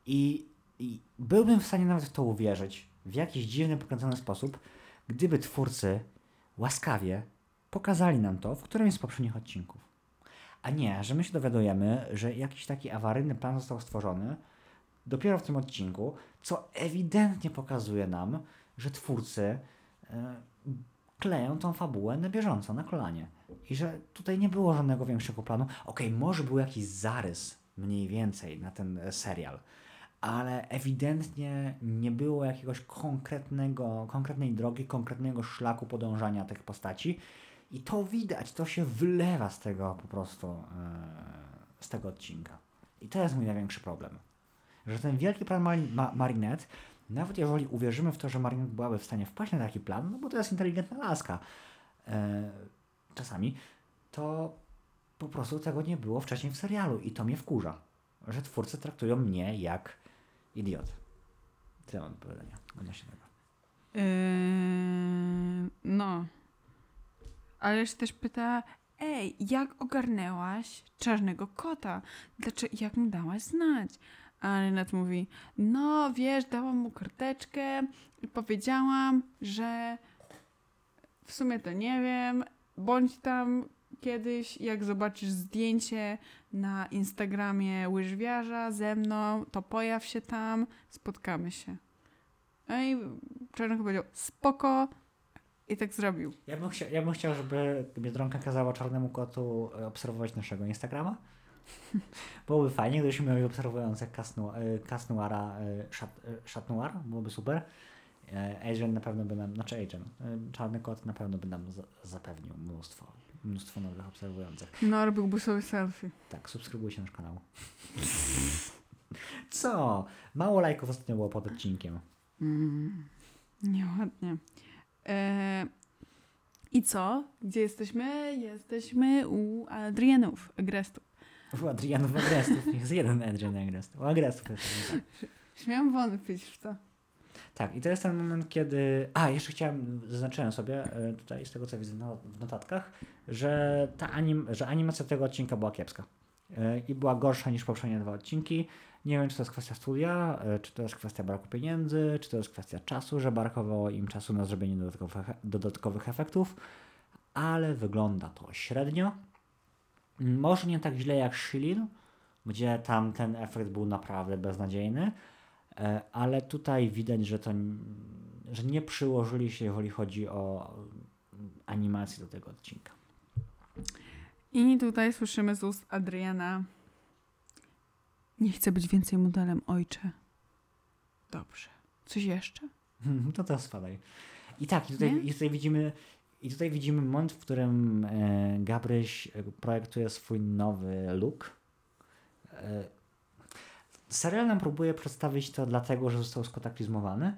I, i byłbym w stanie nawet w to uwierzyć w jakiś dziwny, pokręcony sposób, gdyby twórcy łaskawie pokazali nam to w którymś z poprzednich odcinków. A nie, że my się dowiadujemy, że jakiś taki awaryjny plan został stworzony dopiero w tym odcinku, co ewidentnie pokazuje nam, że twórcy e, kleją tą fabułę na bieżąco, na kolanie. I że tutaj nie było żadnego większego planu. Okej, może był jakiś zarys mniej więcej na ten e, serial, ale ewidentnie nie było jakiegoś konkretnego, konkretnej drogi, konkretnego szlaku podążania tych postaci. I to widać, to się wylewa z tego po prostu, e, z tego odcinka. I to jest mój największy problem. Że ten wielki plan Ma- Marinette, nawet jeżeli uwierzymy w to, że Marinette byłaby w stanie wpaść na taki plan, no bo to jest inteligentna laska e, czasami, to po prostu tego nie było wcześniej w serialu i to mnie wkurza. że twórcy traktują mnie jak idiot. Tyle mam do powiedzenia odnośnie tego. Yy, no. Ale się też pyta, ej, jak ogarnęłaś czarnego kota? Dlaczego, jak mu dałaś znać? A Renat mówi, no wiesz, dałam mu karteczkę i powiedziałam, że w sumie to nie wiem, bądź tam kiedyś, jak zobaczysz zdjęcie na Instagramie łyżwiarza ze mną, to pojaw się tam, spotkamy się. No i Czarnek powiedział, spoko. I tak zrobił. Ja bym, chcia, ja bym chciał, żeby Biedronka kazała czarnemu kotu e, obserwować naszego Instagrama. Byłoby fajnie, gdybyśmy mieli obserwujące Casnu- e, Casnuara Chat e, Chat Noir, byłoby super. Adrian na pewno by nam, znaczy e, czarny kot na pewno by nam za- zapewnił mnóstwo, mnóstwo nowych obserwujących. No, robiłby sobie selfie. Tak, subskrybujcie nasz kanał. Co? Mało lajków ostatnio było pod odcinkiem. Mm, nieładnie. E, I co? Gdzie jesteśmy? Jesteśmy u Adrianów, Agrestów. U Adrianów Agrestów, jest jeden Adrian Agrestów. U Agrestów tak. Śmiałam wątpić w to. Tak, i to jest ten moment, kiedy. A, jeszcze chciałem, zaznaczyłem sobie e, tutaj z tego, co widzę w notatkach, że ta anim, że animacja tego odcinka była kiepska. E, I była gorsza niż poprzednie dwa odcinki. Nie wiem, czy to jest kwestia studia, e, czy to jest kwestia braku pieniędzy, czy to jest kwestia czasu, że brakowało im czasu na zrobienie dodatkowych, dodatkowych efektów, ale wygląda to średnio. Może nie tak źle jak Shilin, gdzie tam ten efekt był naprawdę beznadziejny, E, ale tutaj widać, że to że nie przyłożyli się, jeżeli chodzi o animację do tego odcinka. I tutaj słyszymy z ust Adriana. Nie chcę być więcej modelem, ojcze. Dobrze. Coś jeszcze? To teraz spadaj. I tak, i tutaj, i tutaj widzimy i tutaj widzimy moment, w którym e, Gabryś e, projektuje swój nowy look. E, serial nam próbuje przedstawić to dlatego, że został skotaklizmowany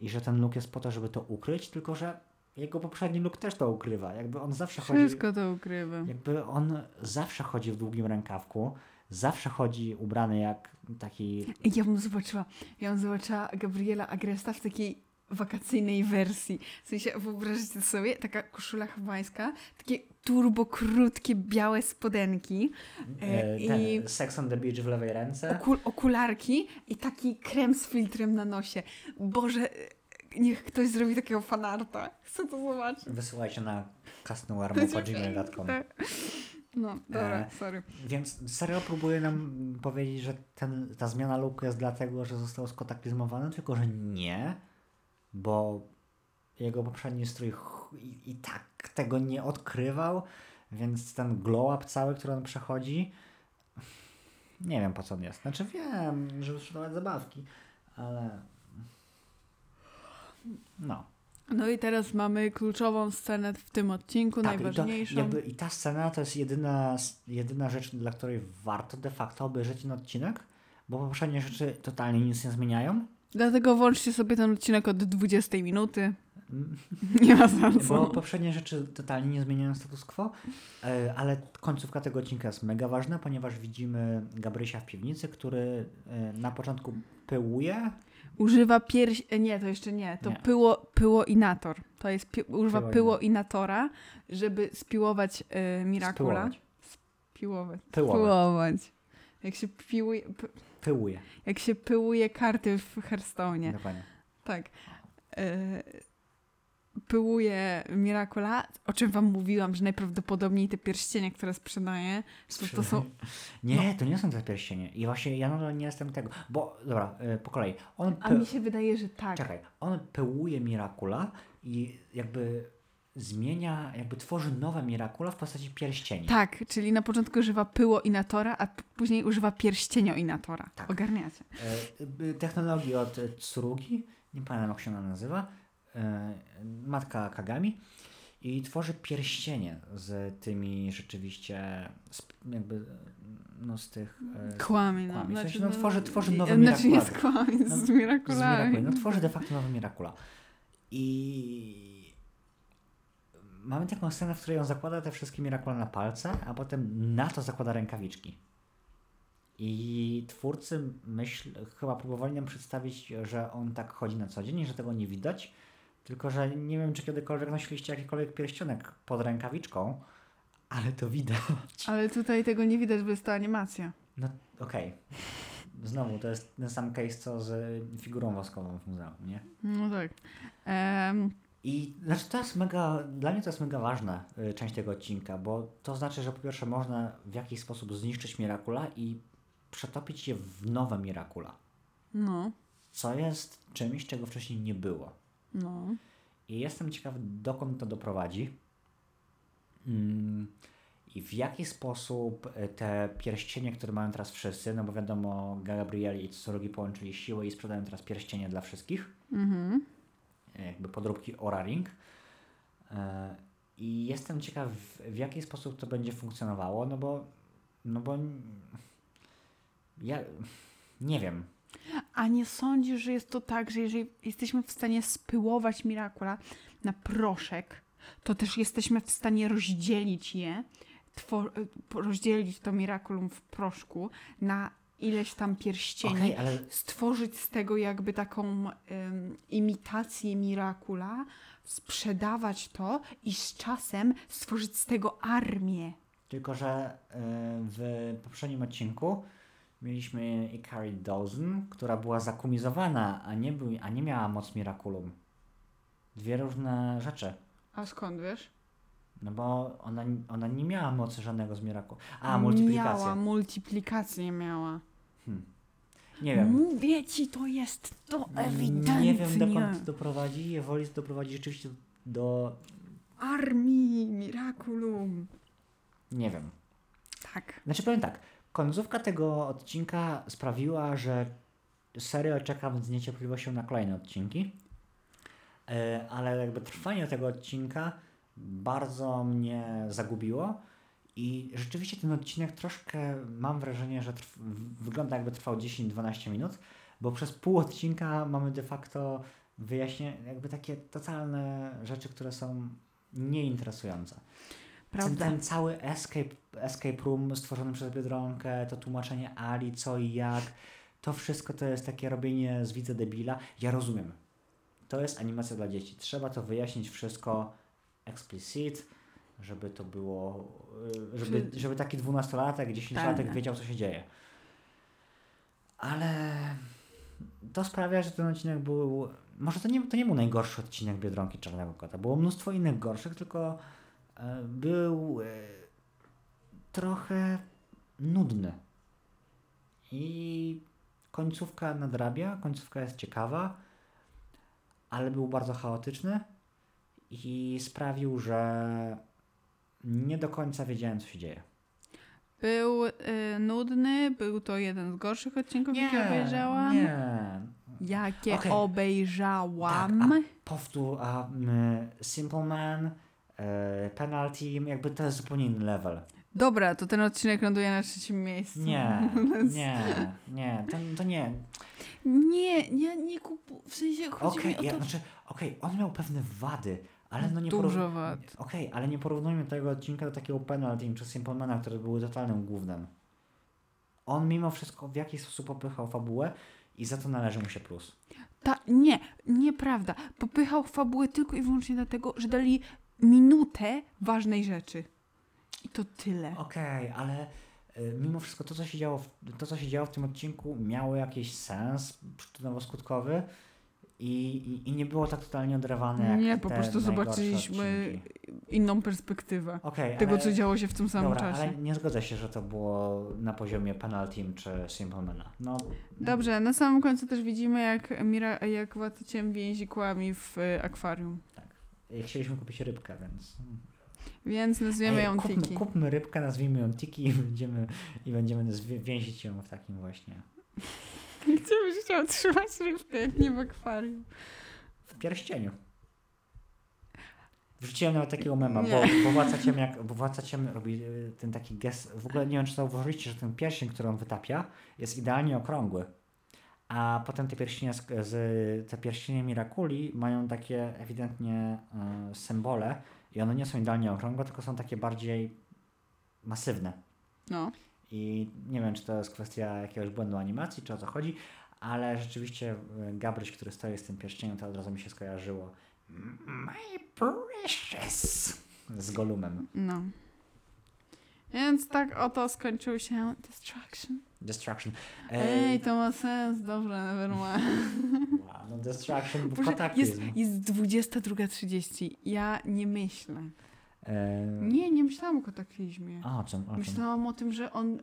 i że ten look jest po to, żeby to ukryć, tylko że jego poprzedni look też to ukrywa. Jakby on zawsze chodzi... Wszystko to ukrywa. Jakby on zawsze chodzi w długim rękawku, zawsze chodzi ubrany jak taki. Ja bym zobaczyła, ja bym zobaczyła Gabriela Agresta w takiej wakacyjnej wersji. W sensie, wyobraźcie sobie, taka koszula hawajska, takie turbo krótkie, białe spodenki, E, E, ten i- Sex on the Beach w lewej ręce. okul okularki i taki krem z filtrem na nosie. Boże, niech ktoś zrobi takiego fanarta. Chcę to zobaczyć. Wysyłajcie na To kasnuarmo.gmail.com tak. No, dobra, E, sorry. Więc serial próbuje nam powiedzieć, że ten, ta zmiana looku jest dlatego, że został skotaklizmowany, tylko że nie, bo jego poprzedni strój i, i tak tego nie odkrywał, więc ten glow up cały, który on przechodzi, nie wiem po co on jest. Znaczy wiem, żeby sprzedawać zabawki, ale no. No i teraz mamy kluczową scenę w tym odcinku, Tak, i, to, najważniejszą. jakby, I ta scena to jest jedyna, jedyna rzecz, dla której warto de facto obejrzeć ten odcinek, bo poprzednie rzeczy totalnie nic nie zmieniają. Dlatego włączcie sobie ten odcinek od 20 minuty. Nie ma sensu. Bo poprzednie rzeczy totalnie nie zmieniają status quo, e, ale końcówka tego odcinka jest mega ważna, ponieważ widzimy Gabrysia w piwnicy, który e, na początku pyłuje. Używa pierś... e, Nie, to jeszcze nie. To Nie. Pyło, pyłoinator. To jest pi... używa Pyłoinator. pyłoinatora, żeby spiłować y, Miracula. Spyłować. Piłować. Pyłować. Pyłować. Jak się piłuje... Py... Pyłuje. Jak się pyłuje karty w Hearthstone. Dokładnie. Tak. E, pyłuje Miracula, o czym wam mówiłam, że najprawdopodobniej te pierścienie, które sprzedaje, to, to są... Nie, to nie są te pierścienie. I właśnie ja nie jestem tego. Bo, dobra, e, po kolei. On A mi się wydaje, że tak. Czekaj, on pyłuje Miracula i jakby zmienia, jakby tworzy nowe Miracula w postaci pierścieni. Tak, czyli na początku używa pyłoinatora, a p- później używa pierścienioinatora. Tak. Ogarniacie. E, y, technologii od Tsurugi, nie pamiętam jak się ona nazywa, matka Kagami i tworzy pierścienie z tymi rzeczywiście jakby e, no z tych e, z- Kłami, no. kłami. W sensie, Znaczy, no, tworzy- tworzy nowe Znaczy nie z kłami, No, z z Miraculami. Miracula. No tworzy de facto nowe Miracula. I mamy taką scenę, w której on zakłada te wszystkie Miracula na palce, a potem na to zakłada rękawiczki. I twórcy myśl, chyba próbowali nam przedstawić, że on tak chodzi na co dzień że tego nie widać. Tylko, że nie wiem, czy kiedykolwiek nosiliście jakikolwiek pierścionek pod rękawiczką, ale to widać. Ale tutaj tego nie widać, bo jest to animacja. No okej. Znowu, to jest ten sam case co z figurą woskową w muzeum, nie? No tak. Em, I znaczy to jest mega, dla mnie to jest mega ważna y, część tego odcinka, bo to znaczy, że po pierwsze można w jakiś sposób zniszczyć Miracula i przetopić je w nowe Miracula, no, co jest czymś, czego wcześniej nie było. No. I jestem ciekaw, dokąd to doprowadzi. Mm, I w jaki sposób y, te pierścienie, które mają teraz wszyscy, no bo wiadomo, Gabriel i Tsurugi połączyli siły i sprzedają teraz pierścienie dla wszystkich. Mhm. jakby podróbki Aura Ring. E, I jestem ciekaw, w jaki sposób to będzie funkcjonowało, no bo, no bo ja nie wiem. A nie sądzisz, że jest to tak, że jeżeli jesteśmy w stanie spyłować Miracula na proszek, to też jesteśmy w stanie rozdzielić je, rozdzielić to Miraculum w proszku na ileś tam pierścieni, Okej, ale stworzyć z tego jakby taką imitację Miracula, sprzedawać to i z czasem stworzyć z tego armię. tylko, że w poprzednim odcinku mieliśmy Ikari Dawson, która była zakumizowana, a nie, był, a nie miała moc Miraculum. Dwie różne rzeczy. A skąd wiesz? No bo ona, ona nie miała mocy żadnego z Miraculum. A, multiplikacja. Miała, multiplikację miała. Nie wiem. Mówię ci, to jest to ewidentnie. Nie wiem dokąd doprowadzi. Jeżeli doprowadzi rzeczywiście do... Armii, Miraculum. Nie wiem. Tak. Znaczy powiem tak. Końcówka tego odcinka sprawiła, że serial czekam z niecierpliwością na kolejne odcinki. E, Ale jakby trwanie tego odcinka bardzo mnie zagubiło. I rzeczywiście ten odcinek troszkę mam wrażenie, że wygląda jakby trwał 10-12 minut, bo przez pół odcinka mamy de facto wyjaśnienie, jakby takie totalne rzeczy, które są nieinteresujące. Ten, ten cały escape, escape room stworzony przez Biedronkę, to tłumaczenie Ali, co i jak, to wszystko to jest takie robienie z widza debila. Ja rozumiem. To jest animacja dla dzieci. Trzeba to wyjaśnić wszystko explicit, żeby to było, y, żeby, żeby taki dwunastolatek, dziesięciolatek Tak. wiedział, co się dzieje. Ale to sprawia, że ten odcinek był. Może to nie, to nie był najgorszy odcinek Biedronki Czarnego Kota. Było mnóstwo innych gorszych, tylko był e, trochę nudny. I końcówka nadrabia, końcówka jest ciekawa, ale był bardzo chaotyczny i sprawił, że nie do końca wiedziałem, co się dzieje. Był y, nudny, był to jeden z gorszych odcinków, jakie obejrzałam. Nie. Jakie Okej. obejrzałam. Tak, Powtór, a mm, Simple Man, e, Penalty, jakby to jest zupełnie inny level. Dobra, to ten odcinek ląduje na trzecim miejscu. Nie, nie, nie, to, to nie. Nie, nie, nie kupu. W sensie chodzi Okej, mi o ja, to. znaczy, okej, on miał pewne wady, ale no nie Dużo wad. Okej, ale nie porównujmy tego odcinka do takiego Penalty czy Simple Mana, które były totalnym głównym. On mimo wszystko w jakiś sposób popychał fabułę i za to należy mu się plus. Ta, nie, nieprawda. Popychał fabułę tylko i wyłącznie dlatego, że dali minutę ważnej rzeczy. I to tyle. Okej, ale y, mimo wszystko to co, się działo w, to, co się działo w tym odcinku, miało jakiś sens przyczynowo-skutkowy i, i, i nie było tak totalnie oderwane jak Nie, po prostu zobaczyliśmy odcinki. inną perspektywę Okej, tego, ale, co działo się w tym samym dobra, czasie. ale nie zgodzę się, że to było na poziomie Penalty czy Simplemana. No, Dobrze, na samym końcu też widzimy, jak Mira, jak Wataciem więzi kłami w y, akwarium. y, chcieliśmy kupić rybkę, więc... Więc nazwiemy ją kupmy, Tiki. kupmy rybkę, nazwijmy ją Tiki i będziemy, i będziemy więzić ją w takim właśnie... Gdzie byś chciał trzymać rybkę, jak nie w akwarium? W pierścieniu. Wrzuciłem nawet takiego mema, bo, Nie. bo Władca Ciemniak, bo Władca Ciemny robi y, ten taki gest, w ogóle nie wiem, czy zauważyliście, że ten pierścień, który on wytapia, jest idealnie okrągły. A potem te pierścienie, z, z, te pierścienie Miraculi mają takie ewidentnie y, symbole i one nie są idealnie okrągłe, tylko są takie bardziej masywne. No. I nie wiem, czy to jest kwestia jakiegoś błędu animacji, czy o co chodzi, ale rzeczywiście e, Gabryś, który stoi z tym pierścieniem, to od razu mi się skojarzyło. My precious! Z Golumem. No. Więc tak oto skończył się Destruction. Destruction. E, Ej, to ma sens, dobra, nevermind. wow, no Destruction, bo Boże, jest, kataklizm. jest 22.30. Ja nie myślę. Nie, nie myślałam o kataklizmie. A, o czym? O czym? Myślałam o tym, że on...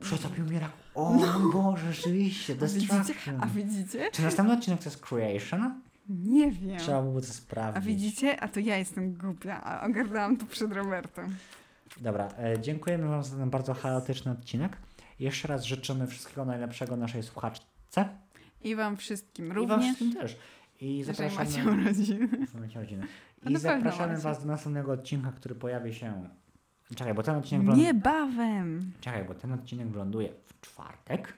Przetopił mnie rak. O mój Boże, rzeczywiście, A widzicie? Destruction. A widzicie? Czy następny odcinek to jest Creation? Nie wiem. Trzeba byłoby to sprawdzić. A widzicie? A to ja jestem głupia, a ogarnęłam to przed Robertem. Dobra, e, dziękujemy Wam za ten bardzo chaotyczny odcinek. Jeszcze raz życzymy wszystkiego najlepszego naszej słuchaczce. I wam wszystkim I Wam również. wszystkim też. I Jeżeli zapraszamy... macie urodziny. Macie rodzinę. I pewno zapraszamy macie. Was do następnego odcinka, który pojawi się... Czekaj, bo ten odcinek... wląd- Niebawem. Czekaj, bo ten odcinek wyląduje w czwartek.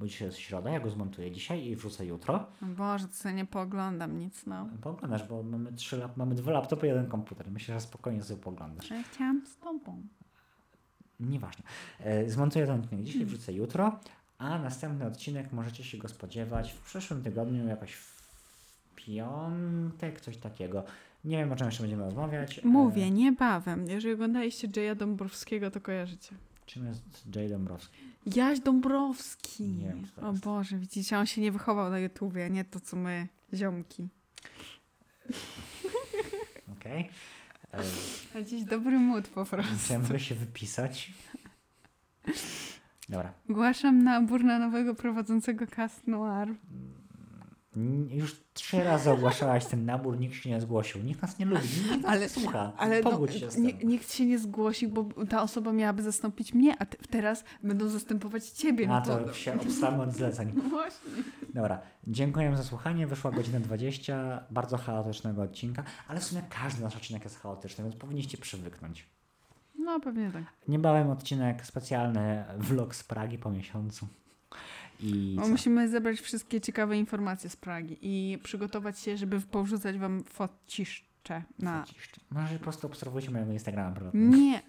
Bo dzisiaj jest środa, ja go zmontuję dzisiaj i wrzucę jutro. Boże, to sobie nie pooglądam nic, no. Pooglądasz, bo mamy, trzy lap- mamy dwa laptopy, jeden komputer. Myślę, że spokojnie sobie pooglądasz. Ja chciałam z tobą. Nieważne. E, Zmontuję ten odcinek dzisiaj, wrzucę jutro, a następny odcinek możecie się go spodziewać w przyszłym tygodniu, jakoś w piątek, coś takiego. Nie wiem, o czym jeszcze będziemy rozmawiać. E, Mówię, niebawem. Jeżeli oglądaliście Jaya Dąbrowskiego, to kojarzycie. Czym jest Jay Dąbrowski? Jaś Dąbrowski. Nie wiem, co to o jest. Boże, widzicie, on się nie wychował na YouTubie, nie to co my, ziomki. Okej. E, A dziś dobry mód po prostu. Chciałem się wypisać. Dobra. Ogłaszam nabór na nowego prowadzącego Cast Noir. N- Już trzy razy ogłaszałaś ten nabór, nikt się nie zgłosił. Nikt nas nie lubi, nikt nas Ale- słucha. Ale no, Pogódź się z tym. nikt się nie zgłosił, bo ta osoba miałaby zastąpić mnie, a te, teraz będą zastępować ciebie. No A to się obstamy od zleceń. No właśnie. Dobra, dziękuję za słuchanie. Wyszła godzina 20, bardzo chaotycznego odcinka, ale w sumie każdy nasz odcinek jest chaotyczny, więc powinniście przywyknąć. No pewnie tak. Niebawem odcinek specjalny, vlog z Pragi po miesiącu. I musimy zebrać wszystkie ciekawe informacje z Pragi i przygotować się, żeby porzucać wam fociszcze na... Ciszczy. Może po prostu obserwujcie mojego Instagrama prywatnego. Nie.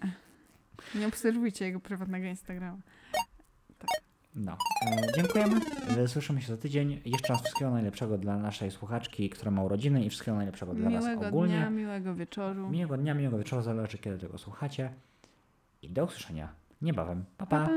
Nie obserwujcie jego prywatnego Instagrama. No, e, dziękujemy. E, Słyszymy się za tydzień. Jeszcze raz wszystkiego najlepszego dla naszej słuchaczki, która ma urodziny i wszystkiego najlepszego dla Was Miłego ogólnie. dnia, miłego wieczoru. Miłego dnia, miłego wieczoru, zależy kiedy tego słuchacie. I do usłyszenia niebawem. pa. Pa, pa. pa.